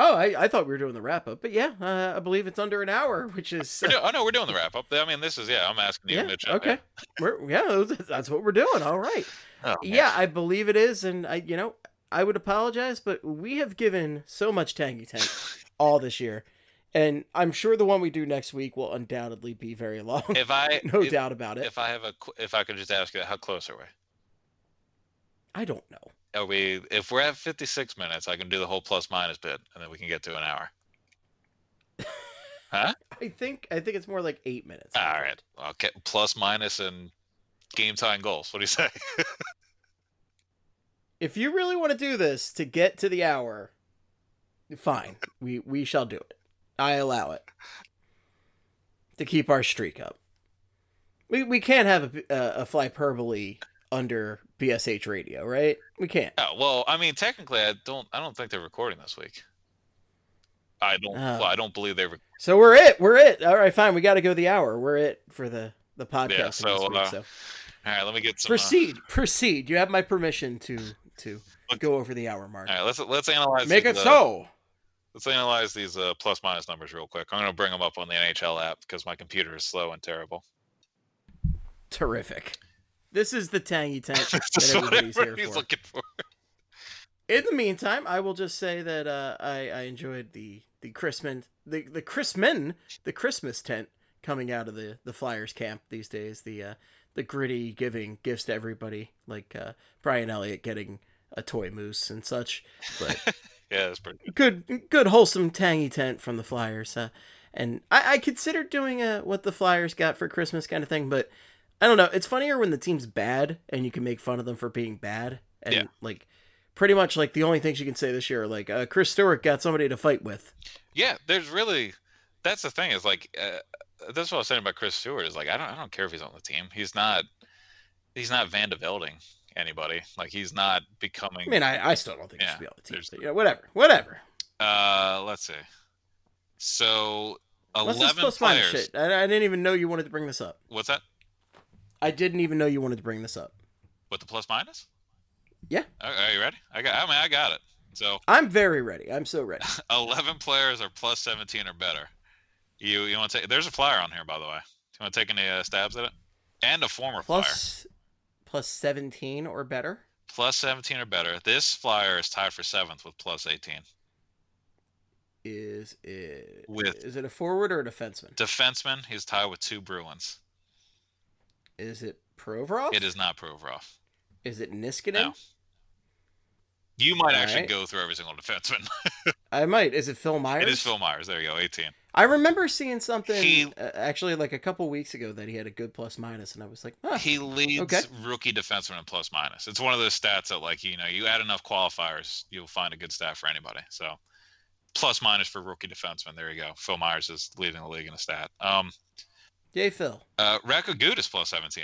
Oh, I, I thought we were doing the wrap up, but yeah, uh, I believe it's under an hour, which is We're do- oh no, we're doing the wrap up. I mean, this is yeah. I'm asking you, yeah Mitch. okay. (laughs) We're, yeah, that's what we're doing. All right. Oh. Yeah, I believe it is, and I you know I would apologize, but we have given so much Tangy Tank (laughs) all this year, and I'm sure the one we do next week will undoubtedly be very long. If I (laughs) no if, doubt about it. if I have a if I could just ask you, how close are we? I don't know. Are we if we're at 56 minutes, I can do the whole plus minus bit, and then we can get to an hour. (laughs) Huh? I think I think it's more like eight minutes. All right. Okay. Plus minus and game time goals. What do you (laughs) say? If you really want to do this to get to the hour, fine. We we shall do it. I allow it to keep our streak up. We we can't have a a, a flyperbole under BSH radio, right? We can't. oh, well, I mean, technically, I don't. I don't think they're recording this week. I don't. Oh. well, I don't believe they. Rec- So we're it. We're it. All right, fine. We got to go the hour. We're it for the the podcast Yeah, so, week. uh, so All right. Let me get some. uh, proceed. Proceed. You have my permission to to go over the hour mark. all right. Let's let's analyze. Make these, it uh, so. Let's analyze these uh, plus minus numbers real quick. I'm going to bring them up on the NHL app because my computer is slow and terrible. Terrific. This is the tangy (laughs) tank that everybody's here for. looking for. In the meantime, I will just say that uh, I, I enjoyed the the Christmas the the Christman the Christmas tent coming out of the the Flyers camp these days. The uh, the gritty giving gifts to everybody, like uh, Brian Elliott getting a toy moose and such. But (laughs) Yeah, that's pretty. good good wholesome tangy tent from the Flyers. Uh, and I, I considered doing a what the Flyers got for Christmas kind of thing, but I don't know. It's funnier when the team's bad and you can make fun of them for being bad. And Yeah. like pretty much like the only things you can say this year are like uh, Chris Stewart got somebody to fight with. Yeah, there's really. That's the thing is like uh, that's what I was saying about Chris Stewart is like I don't I don't care if he's on the team. He's not. He's not Van de Velding anybody. Like he's not becoming. I mean, I, I still don't think he should be on the team. But, yeah, whatever, whatever. Uh, let's see. So What's this eleven plus minus players. shit? I, I didn't even know you wanted to bring this up. What's that? I didn't even know you wanted to bring this up. With the plus minus? Yeah. Are, are you ready? I got. I mean, I got it. So I'm very ready. I'm so ready. (laughs) eleven players are plus seventeen or better. You you want to take? There's a flyer on here, by the way. Do you want to take any uh, stabs at it? And a former flyer. Plus plus 17 or better. Plus seventeen or better. This flyer is tied for seventh with plus eighteen. Is it With- is it a forward or a defenseman? Defenseman, he's tied with two Bruins. Is it Provorov? It is not Provorov. Is it Niskanen? No. You might All actually right. go through every single defenseman. (laughs) I might. Is it Phil Myers? it is Phil Myers. There you go, 18. I remember seeing something He- uh, actually like a couple weeks ago that he had a good plus minus, and I was like, huh, He leads Okay. rookie defenseman in plus minus. It's one of those stats that, like, you know, you add enough qualifiers, you'll find a good stat for anybody. So, plus minus for rookie defenseman. There you go. Phil Myers is leading the league in a stat. Um, yay, Phil. uh, Raka Good is plus 17.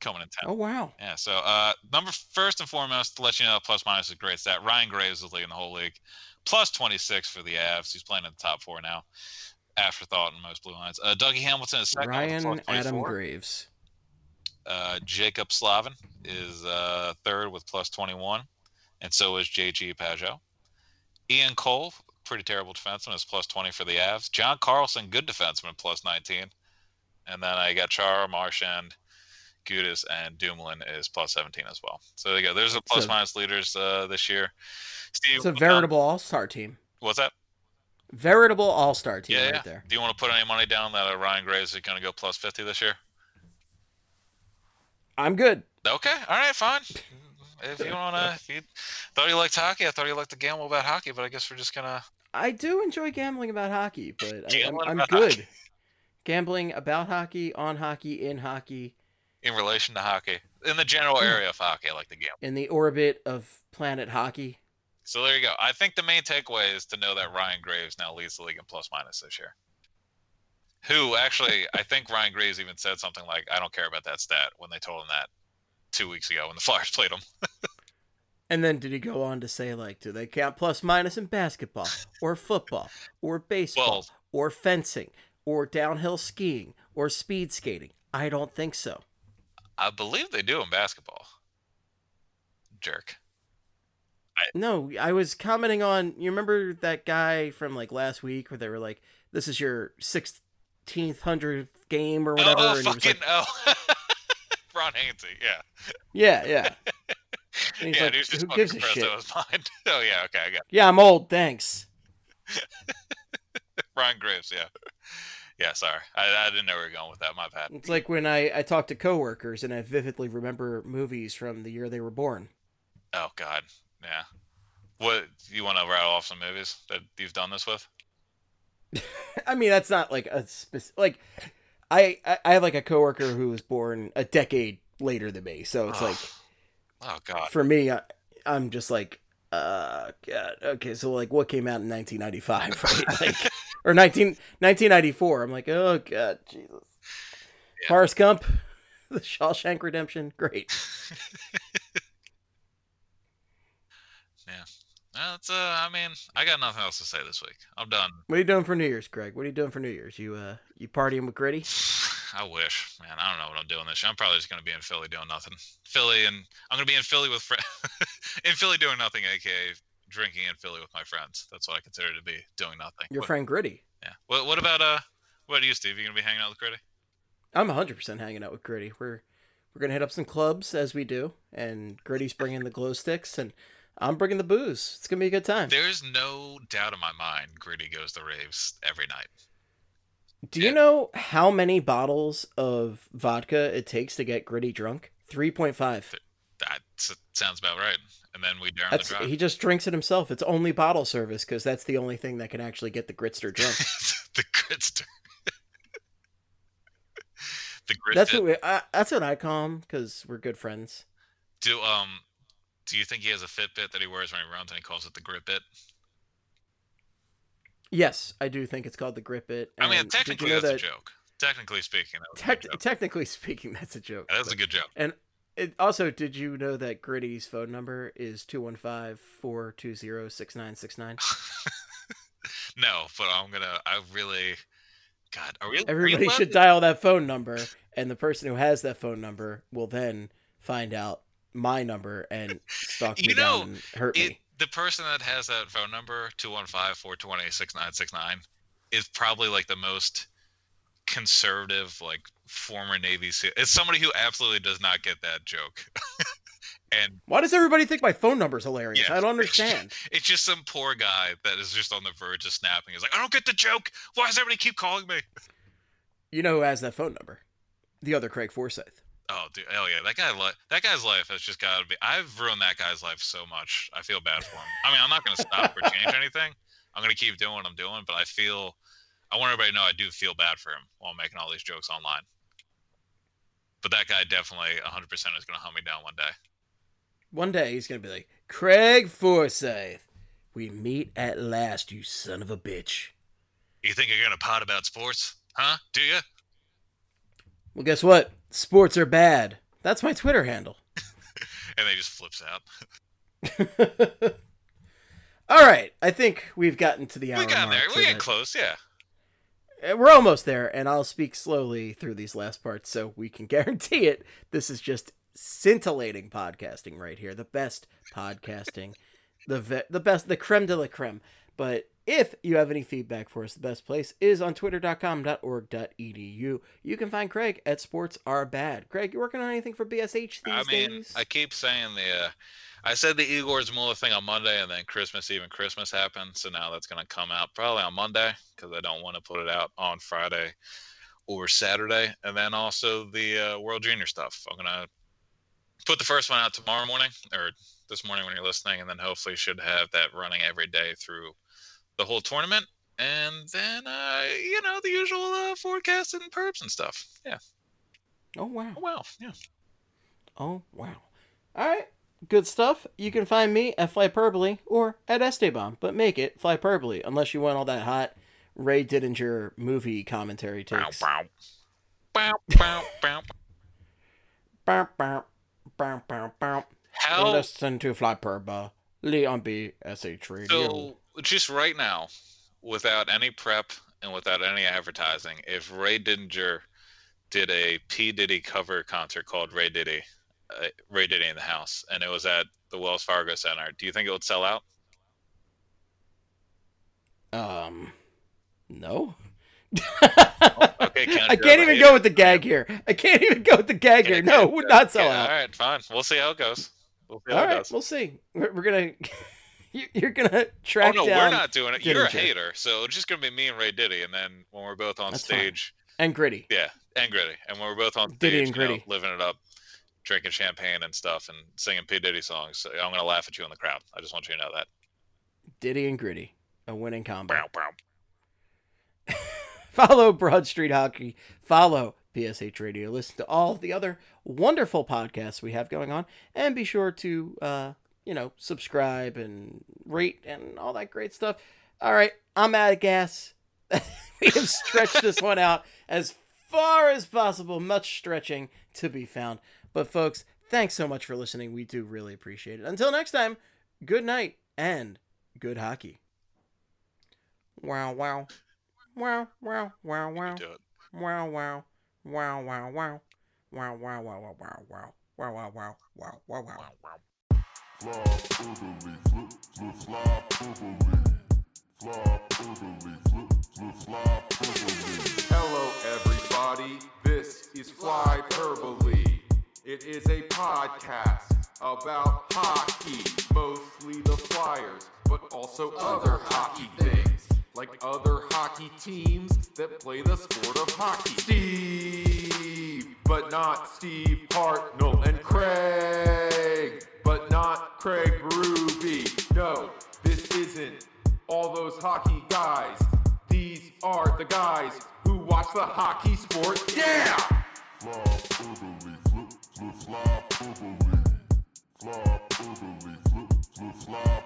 coming in ten. Oh wow. Yeah. So uh, number first and foremost, to let you know, plus minus is a great stat. Ryan Graves is leading the whole league, plus 26 for the Avs. He's playing in the top four now. Afterthought in most blue lines. Uh, Dougie Hamilton is second. Ryan Adam Graves. Uh, Jaccob Slavin is uh, third with plus 21, and so is JG Pageau. Ian Cole, pretty terrible defenseman, is plus 20 for the Avs. John Carlson, good defenseman, plus 19. And then I got Chara, Marchand, Gudis, and Dumoulin is plus 17 as well. So there you go. There's the plus So- minus leaders uh, this year. Steve, It's a veritable all-star team. what's that? Veritable all-star team Yeah, right yeah. there. Do you want to put any money down that uh, Ryan Gray is going to go plus 50 this year? I'm good. Okay, all right, fine. If you want to, if you thought you liked hockey, I thought you liked to gamble about hockey, but I guess we're just gonna. I do enjoy gambling about hockey, but I, I'm, I'm good. hockey. Gambling about hockey, on hockey, in hockey, in relation to hockey. In the general hmm. area of hockey i like the game in the orbit of planet hockey. so there you go. I think the main takeaway is to know that ryan graves now leads the league in plus minus this year. Who actually i think ryan graves even said something like i don't care about that stat when they told him that two weeks ago when the (laughs) flyers played him. And then did he go on to say like, do they count plus minus in basketball or football or (laughs) baseball Well- or fencing or downhill skiing or speed skating? I don't think so. i believe they do in basketball jerk No, I was commenting on. You remember that guy from like last week where they were like, "This is your sixteenth hundredth game or whatever," oh, oh and he was fucking like, oh (laughs) ron Hainsey, yeah "Yeah, yeah." (laughs) And yeah like, he was just "Who gives a shit?" that was mine oh yeah okay i got it. Yeah, I'm old. Thanks. (laughs) ryan graves yeah (laughs) yeah sorry I, I didn't know where you were going with that my bad It's like when I I talk to coworkers and I vividly remember movies from the year they were born. Oh God, yeah. What you want to rattle off some movies that you've done this with? (laughs) I mean, that's not like a specific. Like, I, I I have like a coworker who was born a decade later than me, so it's Oh, like (sighs) oh God, for me, I, I'm just like, uh, God, okay, so like, what came out in 1995, (laughs) right? like, or 19, 1994. I'm like, oh God, Jesus. Yeah. Forrest Gump, (laughs) The Shawshank Redemption, great. (laughs) Uh, it's, uh, I mean, I got nothing else to say this week. I'm done. What are you doing for New Year's, Greg? What are you doing for New Year's? You uh, you partying with Gritty? (sighs) I wish, man. I don't know what I'm doing this year. I'm probably just gonna be in Philly doing nothing. Philly, and I'm gonna be in Philly with friends. (laughs) in Philly doing nothing, aka drinking in Philly with my friends. That's what I consider to be doing nothing. Your What- friend Gritty. Yeah. What, what about uh? What about you, Steve? You gonna be hanging out with Gritty? I'm 100% hanging out with Gritty. We're we're gonna hit up some clubs as we do, and Gritty's bringing the glow sticks, and I'm bringing the booze. It's gonna be a good time. There's no doubt in my mind. Gritty goes to raves every night. Do you know how many bottles of vodka it takes to get Gritty drunk? 3.5. That sounds about right. And then we dare him That's to drive. he just drinks it himself. It's only bottle service because that's the only thing that can actually get the gritster drunk. (laughs) the gritster. the grit. (laughs) that's what we, I, that's what I call him because we're good friends. do um. Do you think he has a Fitbit that he wears when he runs and he calls it the grit bit? Yes, I do think it's called the grip it. I mean, did you technically know that's that- a joke. Technically speaking, that was a joke. technically (laughs) speaking, that's a joke. That was but- a good joke. And it, also, did you know that Gritty's phone number is 215-420-6969? (laughs) no, but I'm gonna. I really. God, are we? Everybody should to- dial that phone number, and the person who has that phone number will then find out my number and (laughs) stalk me know, down and hurt It, me. the person that has that phone number 215-420-6969 is probably like the most conservative like former navy seal it's somebody who absolutely does not get that joke (laughs) and Why does everybody think my phone number's hilarious? Yeah. I don't (laughs) understand. it's just some poor guy that is just on the verge of snapping he's like i don't get the joke why does everybody keep calling me you know who has that phone number? The other Craig Forsyth. oh dude hell yeah that guy li- that guy's life has just got to be i've ruined that guy's life so much i feel bad for him i mean i'm not going to stop or change anything i'm going to keep doing what i'm doing but i feel i want everybody to know i do feel bad for him while making all these jokes online but that guy definitely 100% is going to hunt me down one day One day he's gonna be like, Craig Forsyth, we meet at last, you son of a bitch. you think you're going to pot about sports huh do you Well, guess what? Sports are bad. That's my Twitter handle. (laughs) and they just flips out. (laughs) All right, I think we've gotten to the hour We got there. We get close. Yeah. Uh, We're almost there, and I'll speak slowly through these last parts so we can (laughs) guarantee it. This is just scintillating podcasting right here. The best podcasting, the ve- the best, the creme de la creme. But if you have any feedback for us, the best place is on twitter.com.org.edu. You can find Craig at Sports Are Bad. Craig, you working on anything for BSH these days? I mean, days? I keep saying the. Uh, I said the Igor's Muller thing on Monday, and then Christmas Eve and Christmas happened. So now that's going to come out probably on Monday because I don't want to put it out on Friday or Saturday. And then also the uh, World Junior stuff. I'm going to put the first one out tomorrow morning or this morning when you're listening, and then hopefully should have that running every day through the whole tournament. And then, uh, you know, the usual uh, forecast and perps and stuff. Yeah. oh wow. Oh, well, yeah. Oh wow. All right. Good stuff. You can find me at Flyperbole or at Esteban, but make it Flyperbole unless you want all that hot Ray Didinger movie commentary takes. bow. Bow, bow, bow. Bow, bow, bow, bow, bow. How Listen to Flyperbole on BSH Radio. so just right now, without any prep and without any advertising, if Ray Dinger did a P Diddy cover concert called Ray Diddy, uh, Ray Diddy in the House, and it was at the Wells Fargo Center, do you think it would sell out? um, no. Okay, (laughs) I can't even go with the gag here. I can't even go with the gag here. No, would not sell Yeah, out. All right, fine. We'll see how it goes. We'll see how All right, goes. we'll see. We're, we're gonna. (laughs) (laughs) you- You're gonna track. Oh no, we're not doing it. You're a hater, so it's just gonna be me and Ray Diddy, and then when we're both on That's fine. stage, and gritty. Yeah, and gritty. And when we're both on Diddy stage, and you know, Gritty. living it up, drinking champagne and stuff, and singing P Diddy songs, I'm gonna laugh at you in the crowd. I just want you to know that. Diddy and gritty, a winning combo. Bow, bow. (laughs) Follow Broad Street Hockey. Follow BSH Radio. Listen to all the other wonderful podcasts we have going on, and be sure to, uh, you know, subscribe and rate and all that great stuff. All right, I'm out of gas. (laughs) we have stretched this one out as far as possible. Much stretching to be found. But folks, thanks so much for listening. We do really appreciate it. Until next time, good night and good hockey. Wow, wow. Wow, wow, wow, You wow. can do it. Wow, wow. Wow, wow, wow. Wow, wow, wow, wow, wow, wow. Wow, wow, wow, wow, wow, wow. Wow, wow. Fly flip, flip, fly. Fly flip, flip, fly. Hello, everybody. This is Fly Flyperbole. It is a podcast about hockey, mostly the Flyers, but also other hockey things, like other hockey teams that play the sport of hockey. Steve, but not Steve Hartnell, and Craig, but not Craig Berube. No, this isn't all those hockey guys. These are the guys who watch the hockey sport. Yeah! Fly flip, flip, fly. Fly flip, flip, fly.